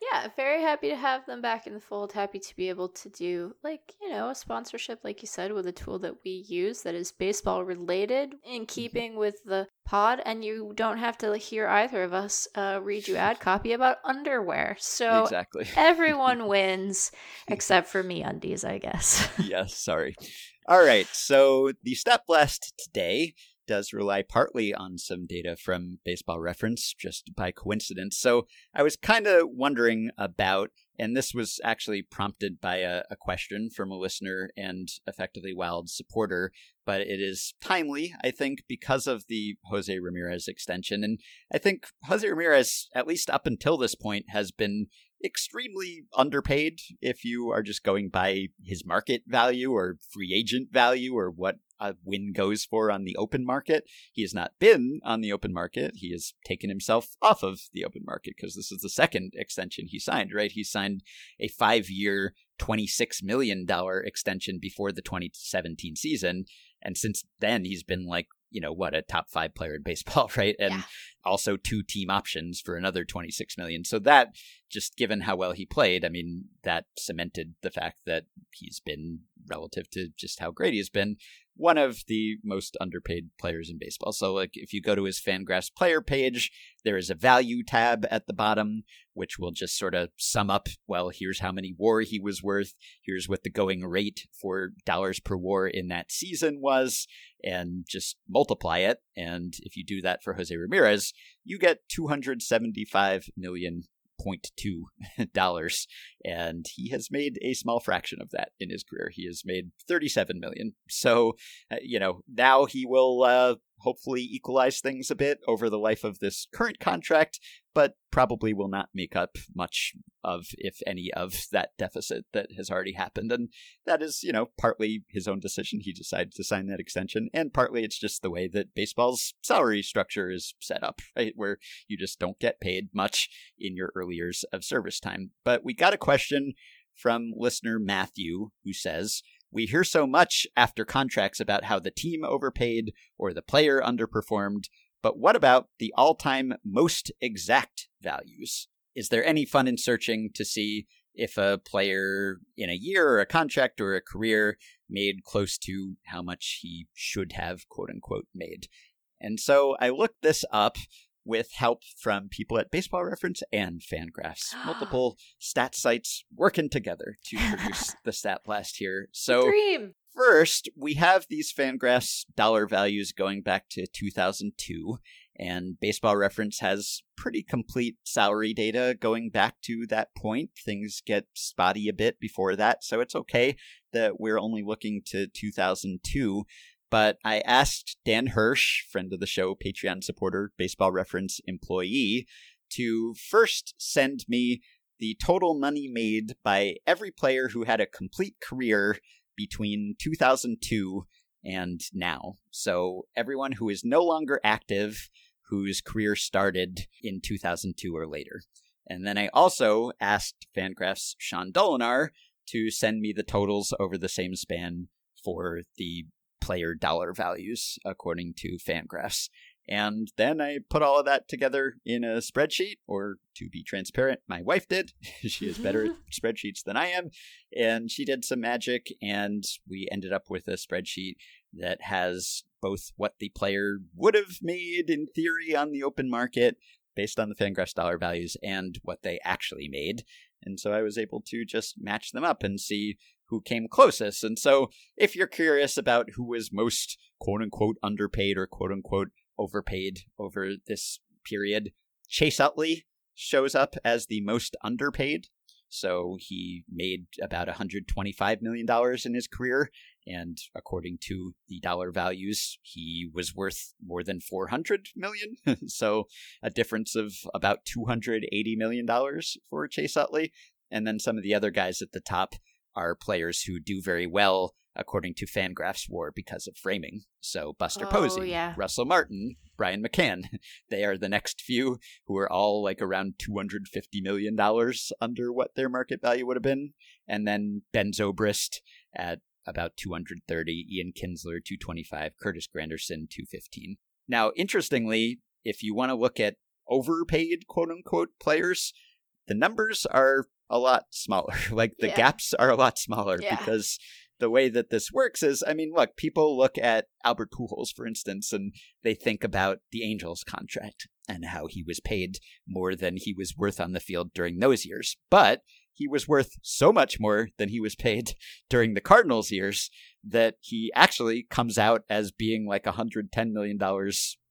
yeah, very happy to have them back in the fold. Happy to be able to do, like, you know, a sponsorship, like you said, with a tool that we use that is baseball related in mm-hmm. keeping with the pod. And you don't have to hear either of us uh, read you ad copy about underwear. So exactly. everyone wins except for me undies, I guess. yes, sorry. All right. So the Stat Blast today does rely partly on some data from Baseball Reference, just by coincidence. So I was kind of wondering about, and this was actually prompted by a, a, question from a listener and effectively Wild supporter, but it is timely, I think, because of the Jose Ramirez extension. And I think Jose Ramirez, at least up until this point, has been extremely underpaid if you are just going by his market value or free agent value or what a win goes for on the open market. He has not been on the open market. He has taken himself off of the open market because this is the second extension he signed, right? He signed a five year, $26 million extension before the 2017 season. And since then, he's been like you know what a top five player in baseball right? And yeah. also two team options for another 26 million. So that just given how well he played i mean that cemented the fact that he's been relative to just how great he's been one of the most underpaid players in baseball. So, like, if you go to his Fangraphs player page, there is a value tab at the bottom, which will just sort of sum up, well, here's how many war he was worth, here's what the going rate for dollars per war in that season was, and just multiply it. And if you do that for Jose Ramirez, you get 275 million Point two dollars and he has made a small fraction of that in his career. He has made 37 million. So uh, you know now he will uh, hopefully equalize things a bit over the life of this current contract, but probably will not make up much of, if any, of that deficit that has already happened. And that is, you know, partly his own decision. He decided to sign that extension, and partly it's just the way that baseball's salary structure is set up, right? Where you just don't get paid much in your early years of service time. But we got a question from listener Matthew who says, we hear so much after contracts about how the team overpaid or the player underperformed, but what about the all time most exact values? Is there any fun in searching to see if a player in a year or a contract or a career made close to how much he should have, quote unquote, made? And so I looked this up with help from people at Baseball Reference and Fangraphs. Multiple stat sites working together to produce the stat blast here. So, first, we have these Fangraphs dollar values going back to 2002. And Baseball Reference has pretty complete salary data going back to that point. Things get spotty a bit before that, so it's okay that we're only looking to 2002 but I asked Dan Hirsch, friend of the show, Patreon supporter, baseball reference employee, to first send me the total money made by every player who had a complete career between 2002 and now. So everyone who is no longer active, whose career started in 2002 or later. And then I also asked Fangraphs Sean Dolinar to send me the totals over the same span for the player dollar values according to Fangraphs. And then I put all of that together in a spreadsheet, or to be transparent, my wife did. she is better at spreadsheets than I am. And she did some magic, and we ended up with a spreadsheet that has both what the player would have made in theory on the open market based on the Fangraphs dollar values and what they actually made. And so I was able to just match them up and see who came closest. And so, if you're curious about who was most quote unquote underpaid or quote unquote overpaid over this period, Chase Utley shows up as the most underpaid. So he made about $125 million in his career. And according to the dollar values, he was worth more than $400 million. so a difference of about $280 million for Chase Utley. And then some of the other guys at the top are players who do very well according to Fangraphs WAR because of framing. So Buster oh, Posey, yeah. Russell Martin, Brian McCann, they are the next few who are all like around $250 million under what their market value would have been. And then Ben Zobrist at about 230, Ian Kinsler 225, Curtis Granderson 215. Now, interestingly, if you want to look at overpaid quote unquote players, the numbers are a lot smaller. like the yeah. gaps are a lot smaller yeah. because the way that this works is, I mean, look, people look at Albert Pujols, for instance, and they think about the Angels contract and how he was paid more than he was worth on the field during those years. But he was worth so much more than he was paid during the Cardinals years that he actually comes out as being like $110 million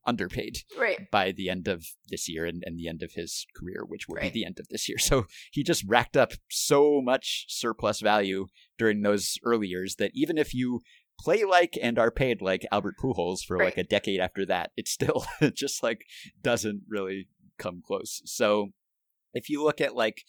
underpaid right. by the end of this year and, and the end of his career, which will right. be the end of this year. So he just racked up so much surplus value during those early years that even if you play like and are paid like Albert Pujols for right. like a decade after that, it still just like doesn't really come close. So if you look at like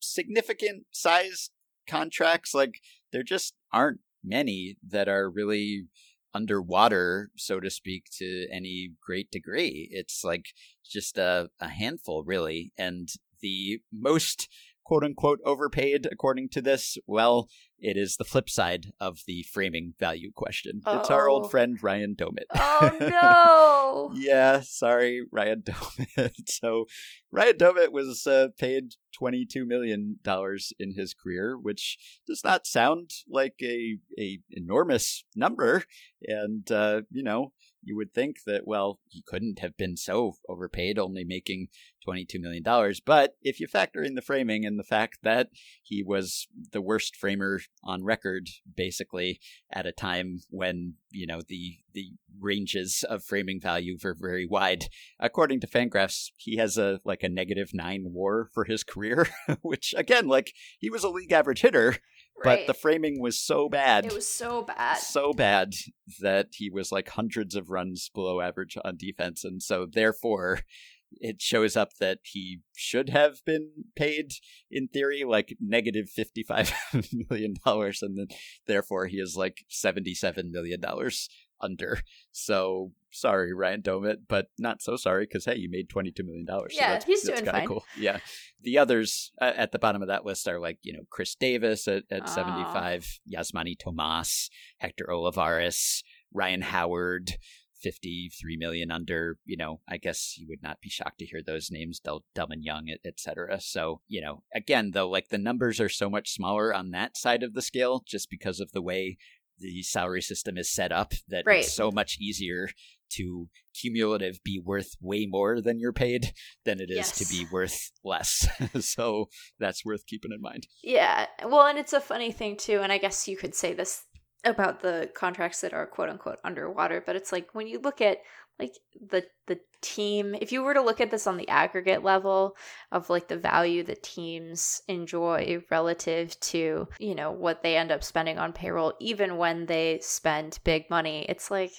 significant size contracts, like there just aren't many that are really underwater, so to speak, to any great degree. It's like just a, a handful, really. And the most quote unquote overpaid according to this, well, it is the flip side of the framing value question. Oh. It's our old friend Ryan Doumit. Oh no! yeah, sorry, Ryan Doumit. so Ryan Doumit was uh, paid twenty-two million dollars in his career, which does not sound like a a enormous number, and uh, you know you would think that, well, he couldn't have been so overpaid, only making $22 million. But if you factor in the framing and the fact that he was the worst framer on record, basically, at a time when, you know, the, the ranges of framing value were very wide, according to Fangraphs, he has a, like a negative nine war for his career, which again, like he was a league average hitter Right. but the framing was so bad. it was so bad. so bad that he was like hundreds of runs below average on defense and so therefore it shows up that he should have been paid in theory like negative 55 million dollars and then therefore he is like 77 million dollars under so sorry ryan doumit but not so sorry because hey you made 22 million dollars Yeah, so that's, he's that's doing fine. cool yeah the others uh, at the bottom of that list are like you know chris davis at, at Aw. 75 yasmany tomas hector olivera ryan howard 53 million under you know i guess you would not be shocked to hear those names Del- and young etc so you know again though like the numbers are so much smaller on that side of the scale just because of the way the salary system is set up that Right. it's so much easier to cumulative be worth way more than you're paid than it is to be worth less so that's worth keeping in mind Yeah. Well, and it's a funny thing too, and I guess you could say this about the contracts that are quote unquote underwater, but it's like when you look at like the the team, if you were to look at this on the aggregate level of like the value that teams enjoy relative to, you know, what they end up spending on payroll even when they spend big money, it's like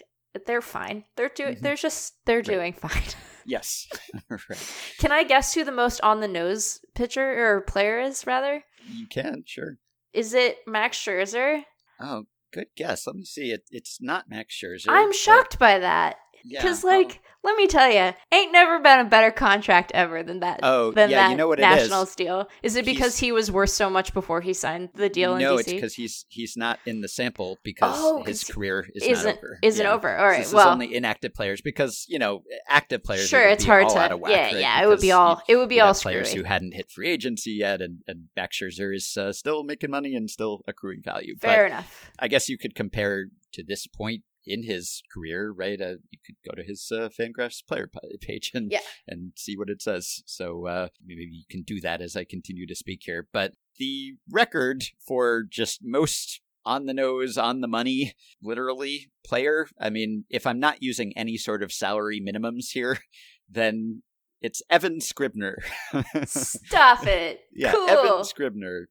they're fine. They're doing Mhm. they're just they're doing fine. yes right Can I guess who the most on the nose pitcher or player is rather? you can sure Is it Max Scherzer? oh good guess let me see it it's not max scherzer I'm shocked by that yeah, because, oh. like, let me tell you, ain't never been a better contract ever than that. Oh, than yeah, that you know what it Nationals is? deal. Is it because He's- he was worth so much before he signed the deal in no, DC? it's because he's he's not in the sample because Oh, his career is isn't not over. isn't Yeah. over. All right, this well, only inactive players because you know active players. sure, would it's hard to. whack, yeah, right? yeah, it would be all. It would be all have players screwy. who hadn't hit free agency yet, and and Max Scherzer is uh, still making money and still accruing value. Fair but enough. I guess you could compare to this point in his career, right? Uh, you could go to his uh, Fangraphs player page and Yeah. and see what it says. So uh, maybe you can do that as I continue to speak here. But the record for just most on the nose, on the money, literally player. I mean, if I'm not using any sort of salary minimums here, then it's Evan Scribner. Stop it. yeah, cool. Evan Scribner.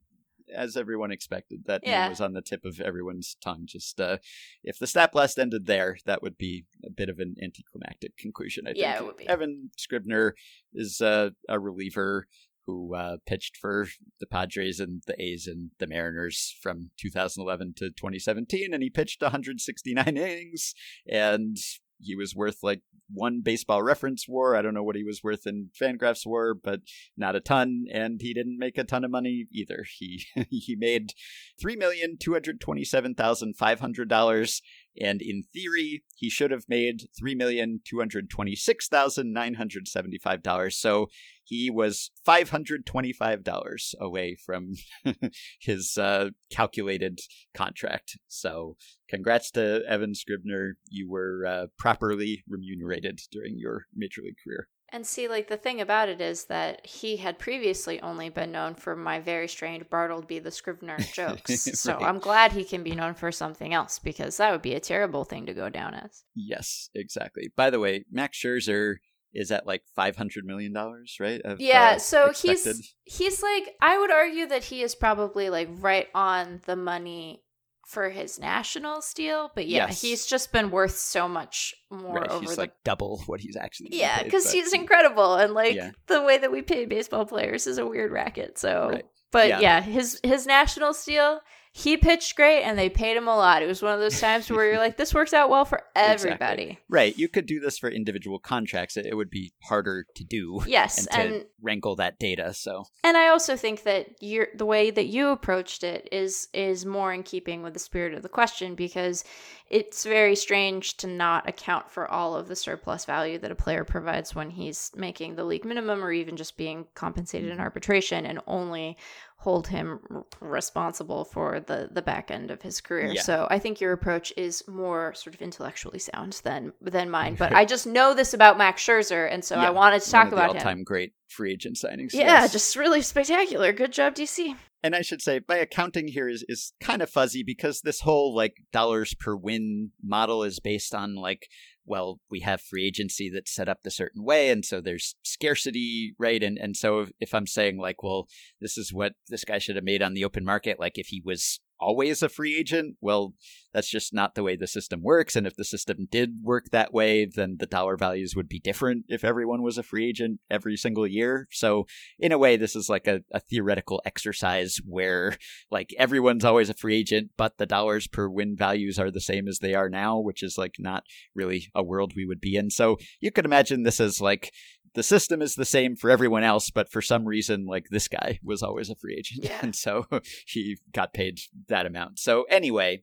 As everyone expected, that Yeah. was on the tip of everyone's tongue. Just uh, if the stat blast ended there, that would be a bit of an anticlimactic conclusion. I think. Yeah, it would be. Evan Scribner is uh, a reliever who uh, pitched for the Padres and the A's and the Mariners from 2011 to 2017, and he pitched 169 innings, and he was worth like one baseball reference war. I don't know what he was worth in Fangraphs war, but not a ton, and he didn't make a ton of money either. He he made three million two hundred twenty-seven thousand five hundred dollars, and in theory, he should have made three million two hundred twenty-six thousand nine hundred seventy-five dollars. So he was five hundred twenty-five dollars away from his uh, calculated contract. So, congrats to Evan Scribner. You were uh, properly remunerated during your major league career. And see, like the thing about it is that he had previously only been known for my very strange Bartleby the Scrivener jokes. So I'm glad he can be known for something else because that would be a terrible thing to go down as. Yes, exactly. By the way, Max Scherzer is at like five hundred million dollars, right? of, Yeah, uh, so expected. he's he's like I would argue that he is probably like right on the money for his national deal, but yeah, Yes. he's just been worth so much more right. over He's the like double what he's actually. Yeah, because but- he's incredible, and like Yeah. the way that we pay baseball players is a weird racket. So, Right. but Yeah. yeah. his his national deal, he pitched great, and they paid him a lot. It was one of those times where you're like, this works out well for everybody. Right. You could do this for individual contracts. It, would be harder to do. Yes, and to and wrangle that data. So and I also think that you're the way that you approached it is is more in keeping with the spirit of the question because it's very strange to not account for all of the surplus value that a player provides when he's making the league minimum or even just being compensated Mm-hmm. in arbitration and only hold him r- responsible for the the back end of his career. Yeah. So I think your approach is more sort of intellectually sound than than mine. But I just know this about Max Scherzer, and so Yeah, I wanted to talk about him. all-time great free agent signings. Yeah, yes. just really spectacular. Good job, DC. And I should say, my accounting here is, is kind of fuzzy because this whole like dollars per win model is based on like well, we have free agency that's set up the certain way, and so there's scarcity, right? And and so if, if I'm saying like, well, this is what this guy should have made on the open market, like if he was always a free agent, well, that's just not the way the system works. And if the system did work that way, then the dollar values would be different if everyone was a free agent every single year. So, in a way, this is like a, a theoretical exercise where, like, everyone's always a free agent, but the dollars per win values are the same as they are now, which is like not really a world we would be in. So, you could imagine this as like the system is the same for everyone else, but for some reason, like this guy was always a free agent. Yeah. And so he got paid that amount. So anyway,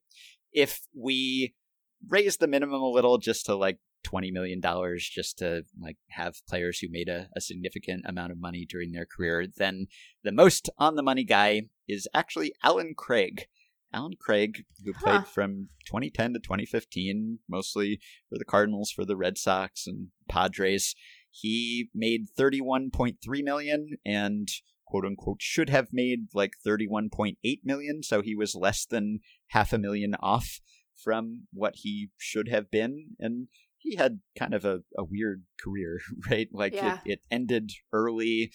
if we raise the minimum a little just to like $20 million just to like have players who made a, a significant amount of money during their career, then the most on the money guy is actually Allen Craig. Allen Craig, who huh. played from 2010 to 2015, mostly for the Cardinals, for the Red Sox, and Padres. He made 31.3 million and quote unquote should have made like 31.8 million, so he was less than half a million off from what he should have been and he had kind of a, a weird career, right? Like yeah. it, it ended early.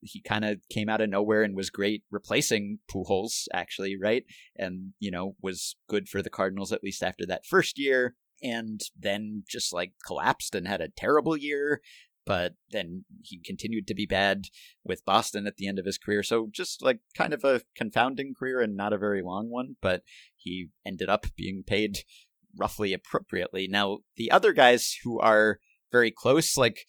He kind of came out of nowhere and was great replacing Pujols, actually, right? And, you know, was good for the Cardinals at least after that first year. And then just like collapsed and had a terrible year but then he continued to be bad with Boston at the end of his career. So just like kind of a confounding career and not a very long one, but he ended up being paid roughly appropriately. Now, the other guys who are very close, like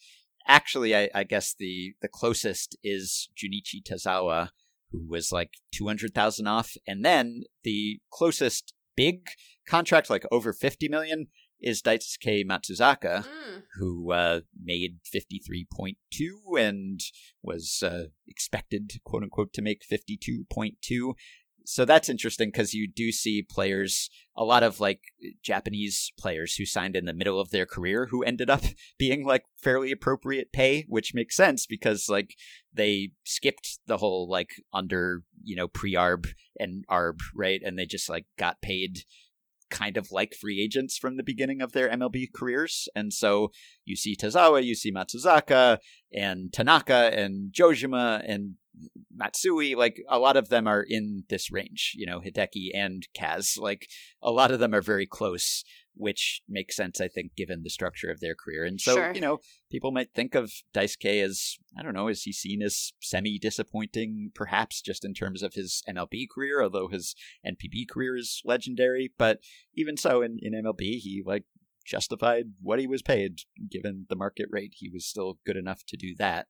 actually, I, I guess the the closest is Junichi Tazawa, who was like two hundred thousand off, and then the closest big contract, like over fifty million, is Daisuke Matsuzaka, mm. who uh, made 53.2 and was uh, expected, quote unquote, to make 52.2. So that's interesting because you do see players, a lot of like Japanese players who signed in the middle of their career who ended up being like fairly appropriate pay, which makes sense because like they skipped the whole like under, you know, pre arb and arb, right? And they just like got paid kind of like free agents from the beginning of their MLB careers. And so you see Tazawa, you see Matsuzaka, and Tanaka, and Jojima, and Matsui. Like a lot of them are in this range, you know, Hideki and Kaz. Like a lot of them are very close which makes sense, I think, given the structure of their career. And so, sure. you know, people might think of Dice K as, I don't know, is he seen as semi disappointing, perhaps just in terms of his MLB career, although his NPB career is legendary. But even so, in, in MLB, he like justified what he was paid, given the market rate. He was still good enough to do that.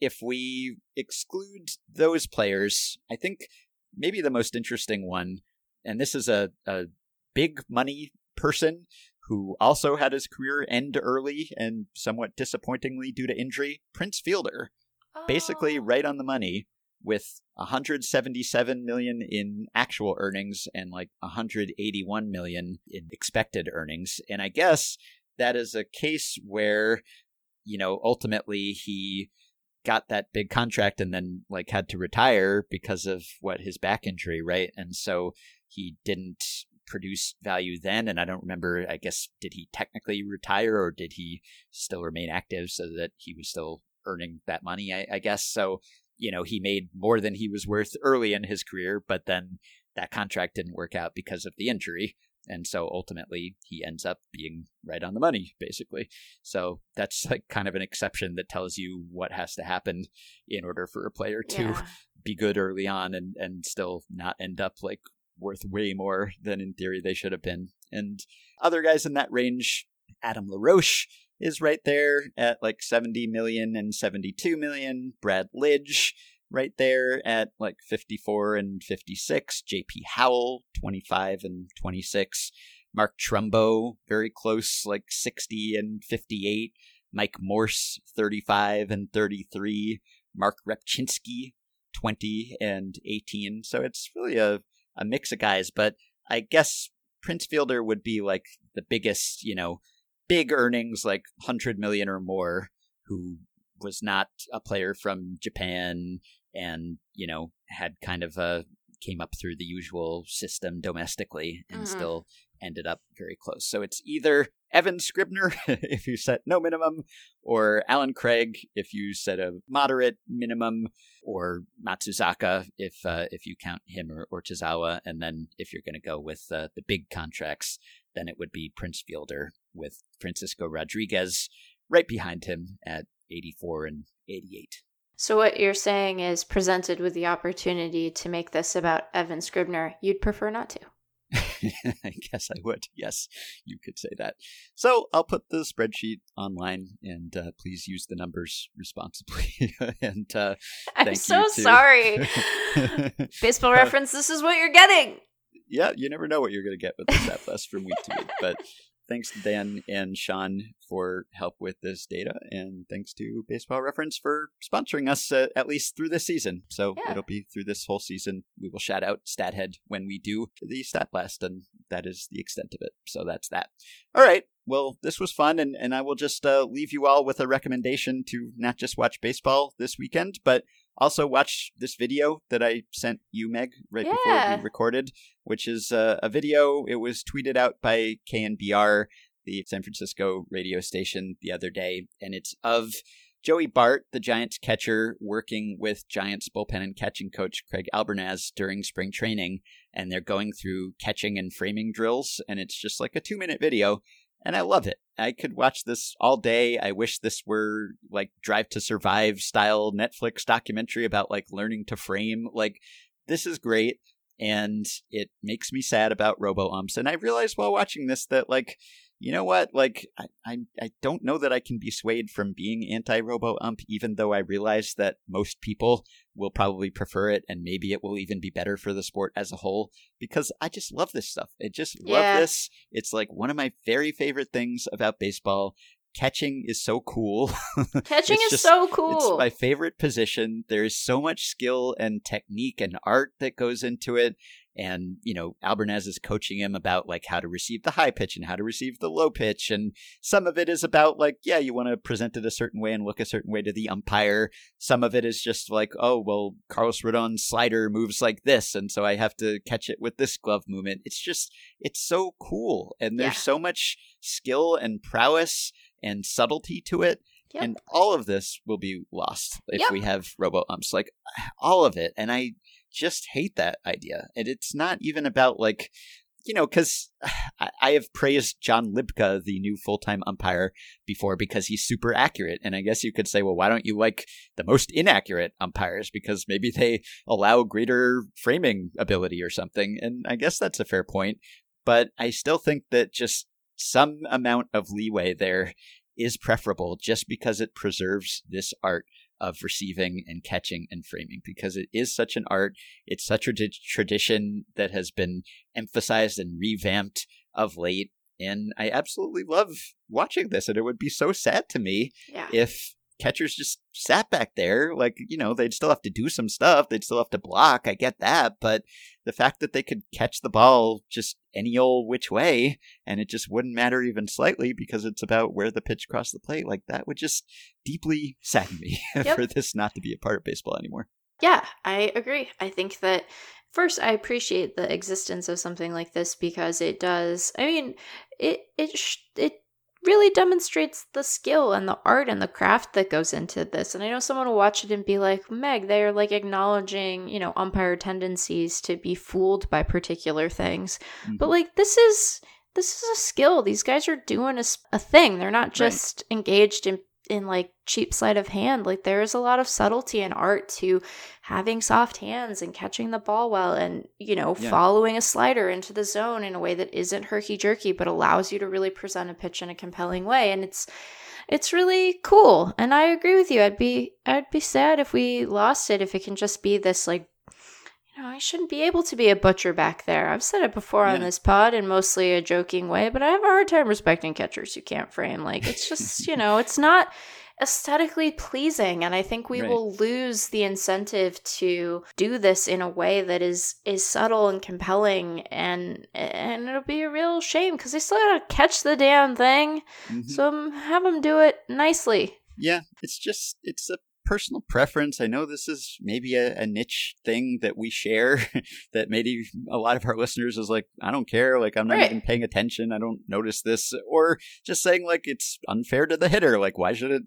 If we exclude those players, I think maybe the most interesting one, and this is a, a big money person who also had his career end early and somewhat disappointingly due to injury, Prince Fielder. Oh. Basically right on the money with 177 million in actual earnings and like 181 million in expected earnings. And I guess that is a case where you know ultimately he got that big contract and then like had to retire because of what his back injury, right? And so he didn't produce value then. And I don't remember, I guess, did he technically retire or did he still remain active so that he was still earning that money, I, I guess. So, you know, he made more than he was worth early in his career, but then that contract didn't work out because of the injury. And so ultimately he ends up being right on the money, basically. So that's like kind of an exception that tells you what has to happen in order for a player to yeah. be good early on and, and still not end up like worth way more than in theory they should have been. And other guys in that range, Adam LaRoche is right there at like 70 million and 72 million. Brad Lidge right there at like 54 and 56. JP Howell, 25 and 26. Mark Trumbo, very close, like 60 and 58. Mike Morse, 35 and 33. Mark Rzepczynski, 20 and 18. So it's really a a mix of guys, but I guess Prince Fielder would be like the biggest, you know, big earnings, like 100 million or more, who was not a player from Japan and, you know, had kind of a came up through the usual system domestically and mm-hmm. still ended up very close. So it's either Evan Scribner if you set no minimum, or Allen Craig if you set a moderate minimum, or Matsuzaka if uh, if you count him or, or Tazawa, and then if you're going to go with uh, the big contracts, then it would be Prince Fielder with Francisco Rodriguez right behind him at 84 and 88. So what you're saying is presented with the opportunity to make this about Evan Scribner, you'd prefer not to. I guess I would. Yes, you could say that. So I'll put the spreadsheet online, and uh, please use the numbers responsibly. and uh, I'm so sorry. Baseball reference. This is what you're getting. Yeah, you never know what you're going to get with the stat plus from week to week, but thanks to Dan and Sean for help with this data, and thanks to Baseball Reference for sponsoring us uh, at least through this season. So yeah. it'll be through this whole season. We will shout out StatHead when we do the Stat Blast, and that is the extent of it. So that's that. All right. Well, this was fun, and, and I will just uh, leave you all with a recommendation to not just watch baseball this weekend, but also, watch this video that I sent you, Meg, right yeah. before we recorded, which is uh, a video. It was tweeted out by KNBR, the San Francisco radio station, the other day, and it's of Joey Bart, the Giants catcher, working with Giants bullpen and catching coach Craig Albernaz during spring training, and they're going through catching and framing drills, and it's just like a two minute video and I love it. I could watch this all day. I wish this were like Drive to Survive style Netflix documentary about like learning to frame. Like, this is great. And it makes me sad about robo umps. And I realized while watching this that, like, you know what? Like, I, I, I don't know that I can be swayed from being anti robo ump, even though I realize that most people will probably prefer it and maybe it will even be better for the sport as a whole because I just love this stuff. I just yeah. love this. It's like one of my very favorite things about baseball. Catching is so cool. Catching is just, so cool. It's my favorite position. There is so much skill and technique and art that goes into it and you know Albernaz is coaching him about like how to receive the high pitch and how to receive the low pitch and some of it is about like yeah you want to present it a certain way and look a certain way to the umpire some of it is just like oh well Carlos Rodon's slider moves like this and so I have to catch it with this glove movement it's just it's so cool and there's yeah. so much skill and prowess and subtlety to it Yep. And all of this will be lost if yep. we have robo umps, like all of it. And I just hate that idea. And it's not even about like, you know, because I have praised John Libka, the new full time umpire, before because he's super accurate. And I guess you could say, well, why don't you like the most inaccurate umpires? Because maybe they allow greater framing ability or something. And I guess that's a fair point. But I still think that just some amount of leeway there is preferable just because it preserves this art of receiving and catching and framing because it is such an art. It's such a tradition that has been emphasized and revamped of late. And I absolutely love watching this. And it would be so sad to me yeah. if catchers just sat back there. Like, you know, they'd still have to do some stuff. They'd still have to block. I get that. But the fact that they could catch the ball just any old which way and it just wouldn't matter even slightly because it's about where the pitch crossed the plate, like that would just deeply sadden me yep. for this not to be a part of baseball anymore. Yeah, I agree. I think that first I appreciate the existence of something like this because it does. I mean, it it it really demonstrates the skill and the art and the craft that goes into this. And I know someone will watch it and be like, Meg, they're like acknowledging, you know, umpire tendencies to be fooled by particular things. Mm-hmm. But like, this is. This is a skill. These guys are doing a, a thing. They're not just right. engaged in in like cheap sleight of hand like there is a lot of subtlety and art to having soft hands and catching the ball well and you know yeah. following a slider into the zone in a way that isn't herky jerky but allows you to really present a pitch in a compelling way. And it's it's really cool. And i agree with you. I'd be i'd be sad if we lost it if it can just be this like you know, I shouldn't be able to be a butcher back there. I've said it before yeah. on this pod in mostly a joking way, but I have a hard time respecting catchers who can't frame. Like, it's just, you know, it's not aesthetically pleasing and i think we right. will lose the incentive to do this in a way that is is subtle and compelling and and it'll be a real shame because they still gotta catch the damn thing mm-hmm. so have them do it nicely yeah it's just it's a personal preference. I know this is maybe a, a niche thing that we share that maybe a lot of our listeners is like, I don't care. Like, I'm not Right. even paying attention. I don't notice this. Or just saying, like, it's unfair to the hitter. Like, why should it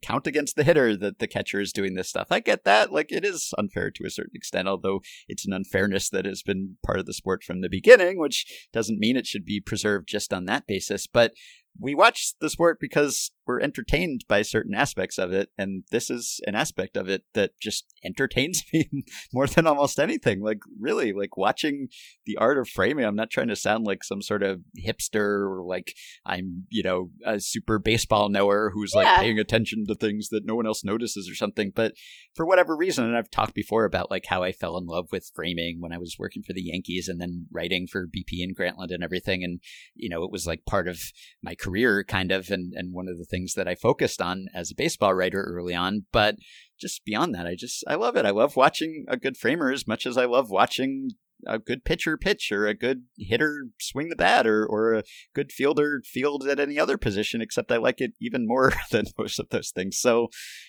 count against the hitter that the catcher is doing this stuff? I get that. Like, it is unfair to a certain extent, although it's an unfairness that has been part of the sport from the beginning, which doesn't mean it should be preserved just on that basis. But we watch the sport because we're entertained by certain aspects of it, and this is an aspect of it that just entertains me more than almost anything. Like, really, like watching the art of framing. I'm not trying to sound like some sort of hipster or like I'm, you know, a super baseball knower who's like Yeah. paying attention to things that no one else notices or something. But for whatever reason, and I've talked before about like how I fell in love with framing when I was working for the Yankees and then writing for BP and Grantland and everything. And, you know, it was like part of my career kind of and, and one of the things that I focused on as a baseball writer early on. But just beyond that, I just I love it. I love watching a good framer as much as I love watching a good pitcher pitch or a good hitter swing the bat or, or a good fielder field at any other position, except I like it even more than most of those things. So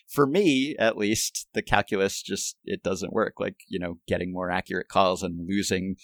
for me, at least, the calculus just it doesn't work. Like, you know, getting more accurate calls and losing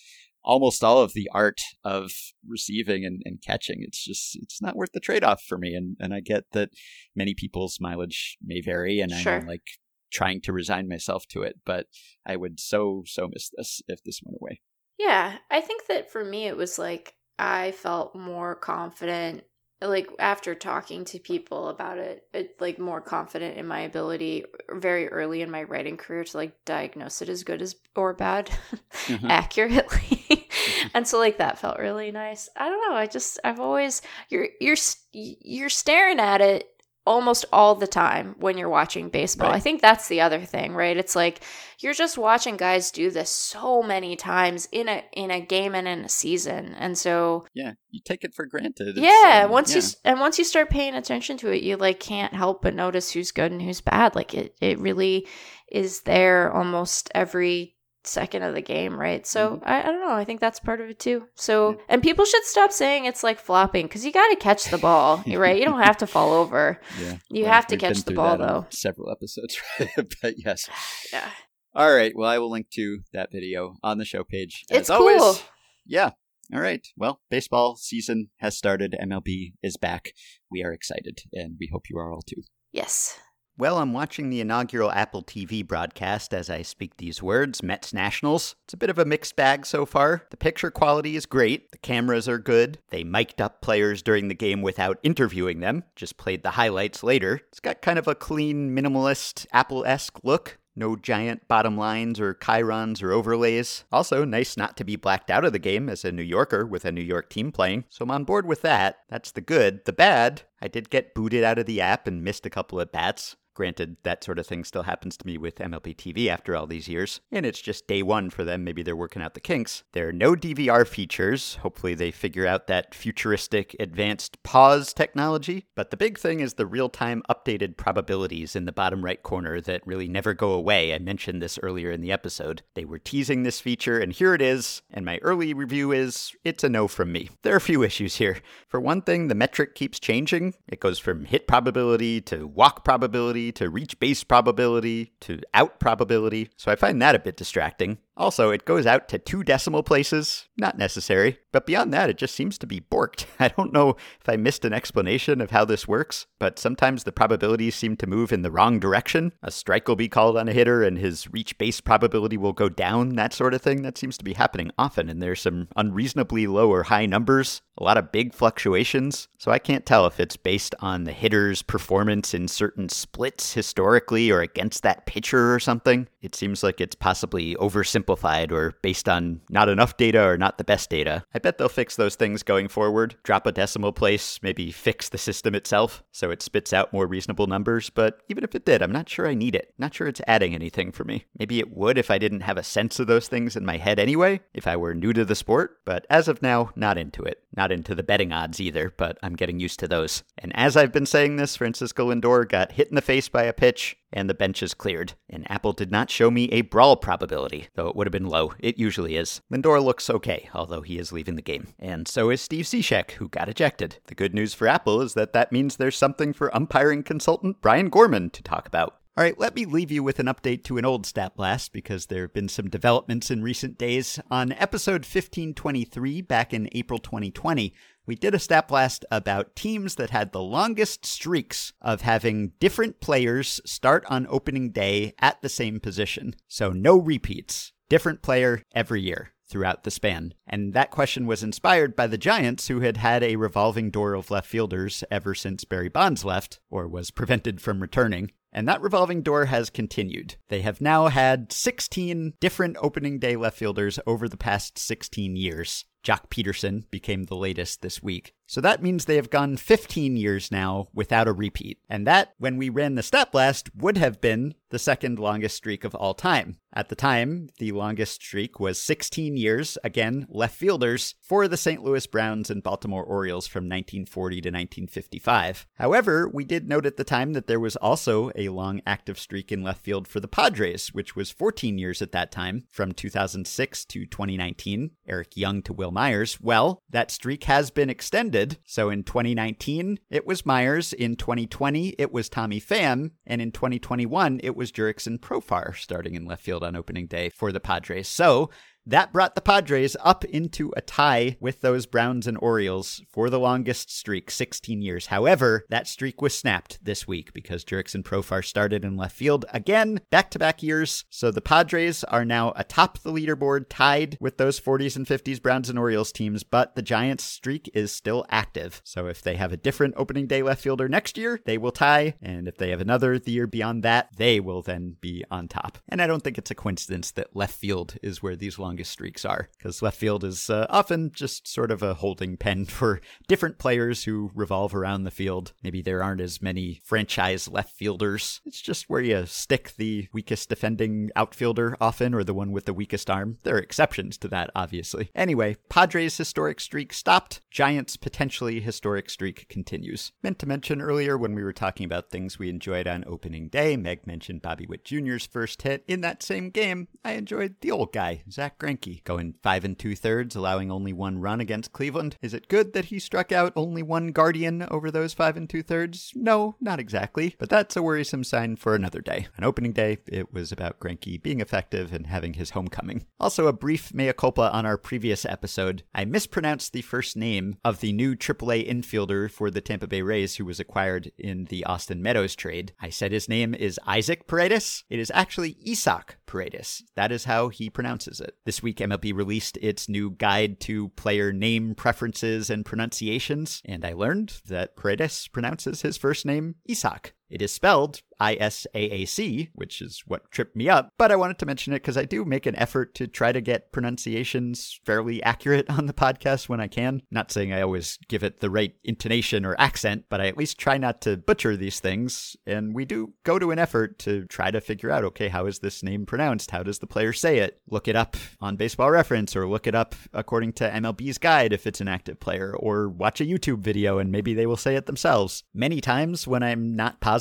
almost all of the art of receiving and, and catching. It's just it's not worth the trade off for me. And and I get that many people's mileage may vary and Sure. I'm like trying to resign myself to it, but I would so so miss this if this went away. Yeah, I think that for me, it was like I felt more confident, like after talking to people about it, it like more confident in my ability very early in my writing career to like diagnose it as good as or bad Mhm. accurately. and so like that felt really nice. I don't know, I just I've always you're you're you're staring at it almost all the time when you're watching baseball. Right. I think that's the other thing, right? It's like you're just watching guys do this so many times in a in a game and in a season. And so Yeah, you take it for granted. It's, yeah, um, once yeah. you and once you start paying attention to it, you like can't help but notice who's good and who's bad. Like it it really is there almost every second of the game, right? So Mm-hmm. I, I don't know. I think that's part of it too. So and people should stop saying it's like flopping because you got to catch the ball, right? You don't have to fall over. yeah. You Well, have to catch the ball though. Several episodes, but yes. Yeah, All right. Well, I will link to that video on the show page. It's always. cool. Yeah. All right. Well, baseball season has started. MLB is back. We are excited, and we hope you are all too. Yes. Well, I'm watching the inaugural Apple TV broadcast as I speak these words Mets Nationals. It's a bit of a mixed bag so far. The picture quality is great, the cameras are good. They mic'd up players during the game without interviewing them, just played the highlights later. It's got kind of a clean, minimalist, Apple esque look. No giant bottom lines or chyrons or overlays. Also, nice not to be blacked out of the game as a New Yorker with a New York team playing, so I'm on board with that. That's the good. The bad, I did get booted out of the app and missed a couple of bats. Granted, that sort of thing still happens to me with MLB TV after all these years, and it's just day one for them. Maybe they're working out the kinks. There are no DVR features. Hopefully, they figure out that futuristic advanced pause technology. But the big thing is the real time updated probabilities in the bottom right corner that really never go away. I mentioned this earlier in the episode. They were teasing this feature, and here it is. And my early review is it's a no from me. There are a few issues here. For one thing, the metric keeps changing. It goes from hit probability to walk probability to reach base probability to out probability. So I find that a bit distracting. Also, it goes out to two decimal places. Not necessary. But beyond that, it just seems to be borked. I don't know if I missed an explanation of how this works, but sometimes the probabilities seem to move in the wrong direction. A strike will be called on a hitter and his reach base probability will go down, that sort of thing. That seems to be happening often, and there's some unreasonably low or high numbers, a lot of big fluctuations. So I can't tell if it's based on the hitter's performance in certain splits historically or against that pitcher or something. It seems like it's possibly oversimplified or based on not enough data or not the best data. I bet they'll fix those things going forward, drop a decimal place, maybe fix the system itself so it spits out more reasonable numbers. But even if it did, I'm not sure I need it. Not sure it's adding anything for me. Maybe it would if I didn't have a sense of those things in my head anyway, if I were new to the sport. But as of now, not into it. Not into the betting odds either, but I'm getting used to those. And as I've been saying this, Francisco Lindor got hit in the face by a pitch, and the benches cleared. And Apple did not show me a brawl probability, though it would have been low. It usually is. Lindor looks okay, although he is leaving the game. And so is Steve Cishek, who got ejected. The good news for Apple is that that means there's something for umpiring consultant Brian Gorman to talk about. All right, let me leave you with an update to an old Stat Blast because there have been some developments in recent days. On episode 1523, back in April 2020, we did a Stat Blast about teams that had the longest streaks of having different players start on opening day at the same position. So no repeats, different player every year throughout the span. And that question was inspired by the Giants, who had had a revolving door of left fielders ever since Barry Bonds left, or was prevented from returning. And that revolving door has continued. They have now had 16 different opening day left fielders over the past 16 years. Joc Pederson became the latest this week. So that means they have gone 15 years now without a repeat. And that, when we ran the Stat Blast, would have been the second longest streak of all time. At the time, the longest streak was 16 years, again, left fielders, for the St. Louis Browns and Baltimore Orioles from 1940 to 1955. However, we did note at the time that there was also a long active streak in left field for the Padres, which was 14 years at that time, from 2006 to 2019, Eric Young to Wil Myers. Well, that streak has been extended so in 2019, it was Myers. In 2020, it was Tommy Pham. And in 2021, it was Jurickson Profar starting in left field on opening day for the Padres. So that brought the Padres up into a tie with those Browns and Orioles for the longest streak, 16 years. However, that streak was snapped this week because Jurickson Profar started in left field again, back to back years. So the Padres are now atop the leaderboard, tied with those 40s and 50s Browns and Orioles teams, but the Giants' streak is still active. So if they have a different opening day left fielder next year, they will tie. And if they have another the year beyond that, they will then be on top. And I don't think it's a coincidence that left field is where these long longest streaks are, because left field is uh, often just sort of a holding pen for different players who revolve around the field. Maybe there aren't as many franchise left fielders. It's just where you stick the weakest defending outfielder often, or the one with the weakest arm. There are exceptions to that, obviously. Anyway, Padres' historic streak stopped. Giants' potentially historic streak continues. Meant to mention earlier when we were talking about things we enjoyed on opening day, Meg mentioned Bobby Witt Jr.'s first hit. In that same game, I enjoyed the old guy, Zack Greinke, going five and two thirds, allowing only one run against Cleveland. Is it good that he struck out only one Guardian over those five and two thirds? No, not exactly, but that's a worrisome sign for another day. On opening day, it was about Greinke being effective and having his homecoming. Also, a brief mea culpa on our previous episode. I mispronounced the first name of the new AAA infielder for the Tampa Bay Rays who was acquired in the Austin Meadows trade. I said his name is Isaac Paredes. It is actually Isaac Paredes. That is how he pronounces it. This week, MLB released its new guide to player name preferences and pronunciations, and I learned that Paredes pronounces his first name Isaac. It is spelled I S A A C, which is what tripped me up, but I wanted to mention it because I do make an effort to try to get pronunciations fairly accurate on the podcast when I can. Not saying I always give it the right intonation or accent, but I at least try not to butcher these things. And we do go to an effort to try to figure out okay, how is this name pronounced? How does the player say it? Look it up on baseball reference or look it up according to MLB's guide if it's an active player, or watch a YouTube video and maybe they will say it themselves. Many times when I'm not positive,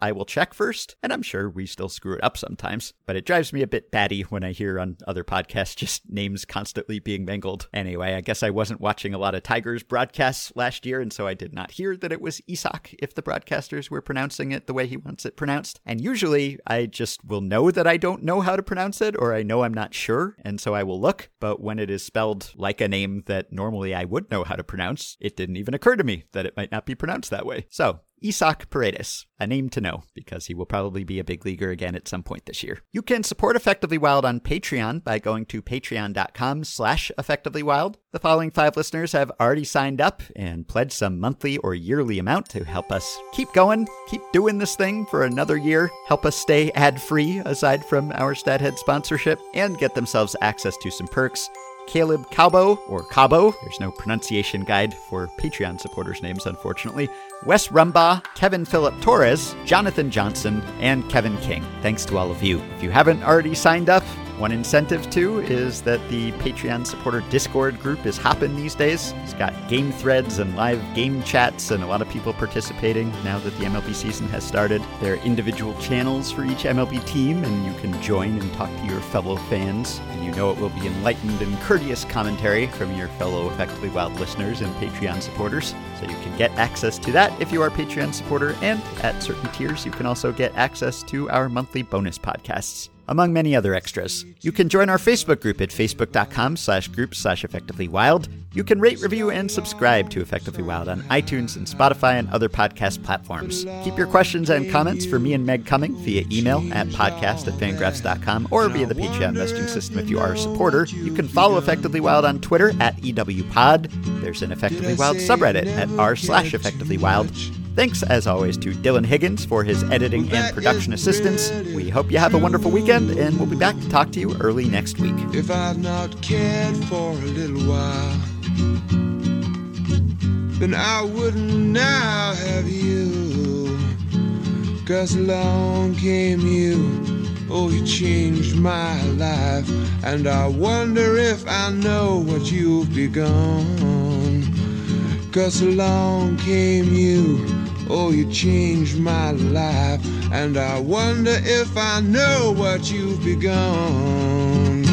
I will check first, and I'm sure we still screw it up sometimes, but it drives me a bit batty when I hear on other podcasts just names constantly being mangled. Anyway, I guess I wasn't watching a lot of Tigers broadcasts last year, and so I did not hear that it was Isak if the broadcasters were pronouncing it the way he wants it pronounced. And usually I just will know that I don't know how to pronounce it, or I know I'm not sure, and so I will look. But when it is spelled like a name that normally I would know how to pronounce, it didn't even occur to me that it might not be pronounced that way. So Isaac Paredes, a name to know because he will probably be a big leaguer again at some point this year. You can support Effectively Wild on Patreon by going to patreon.com slash effectivelywild. The following five listeners have already signed up and pledged some monthly or yearly amount to help us keep going, keep doing this thing for another year, help us stay ad-free aside from our StatHead sponsorship, and get themselves access to some perks Caleb Cabo, or Cabo, there's no pronunciation guide for Patreon supporters' names, unfortunately, Wes Rumbaugh, Kevin Philip Torres, Jonathan Johnson, and Kevin King. Thanks to all of you. If you haven't already signed up, one incentive too is that the Patreon supporter Discord group is hopping these days. It's got game threads and live game chats and a lot of people participating now that the MLB season has started. There are individual channels for each MLB team, and you can join and talk to your fellow fans. And you know it will be enlightened and courteous commentary from your fellow Effectively Wild listeners and Patreon supporters. So you can get access to that if you are a Patreon supporter, and at certain tiers, you can also get access to our monthly bonus podcasts among many other extras. You can join our Facebook group at facebook.com slash group slash effectively wild. You can rate, review, and subscribe to Effectively Wild on iTunes and Spotify and other podcast platforms. Keep your questions and comments for me and Meg coming via email at podcast at fangraphs.com or via the Patreon messaging system if you are a supporter. You can follow Effectively Wild on Twitter at EWPod. There's an Effectively Wild subreddit at r slash Effectively Wild. Thanks, as always, to Dylan Higgins for his editing and production assistance. We hope you have a wonderful weekend, and we'll be back to talk to you early next week. If I'd not cared for a little while, then I wouldn't now have you. Cause along came you, oh, you changed my life. And I wonder if I know what you've begun. Cause along came you, oh, you changed my life. And I wonder if I know what you've begun.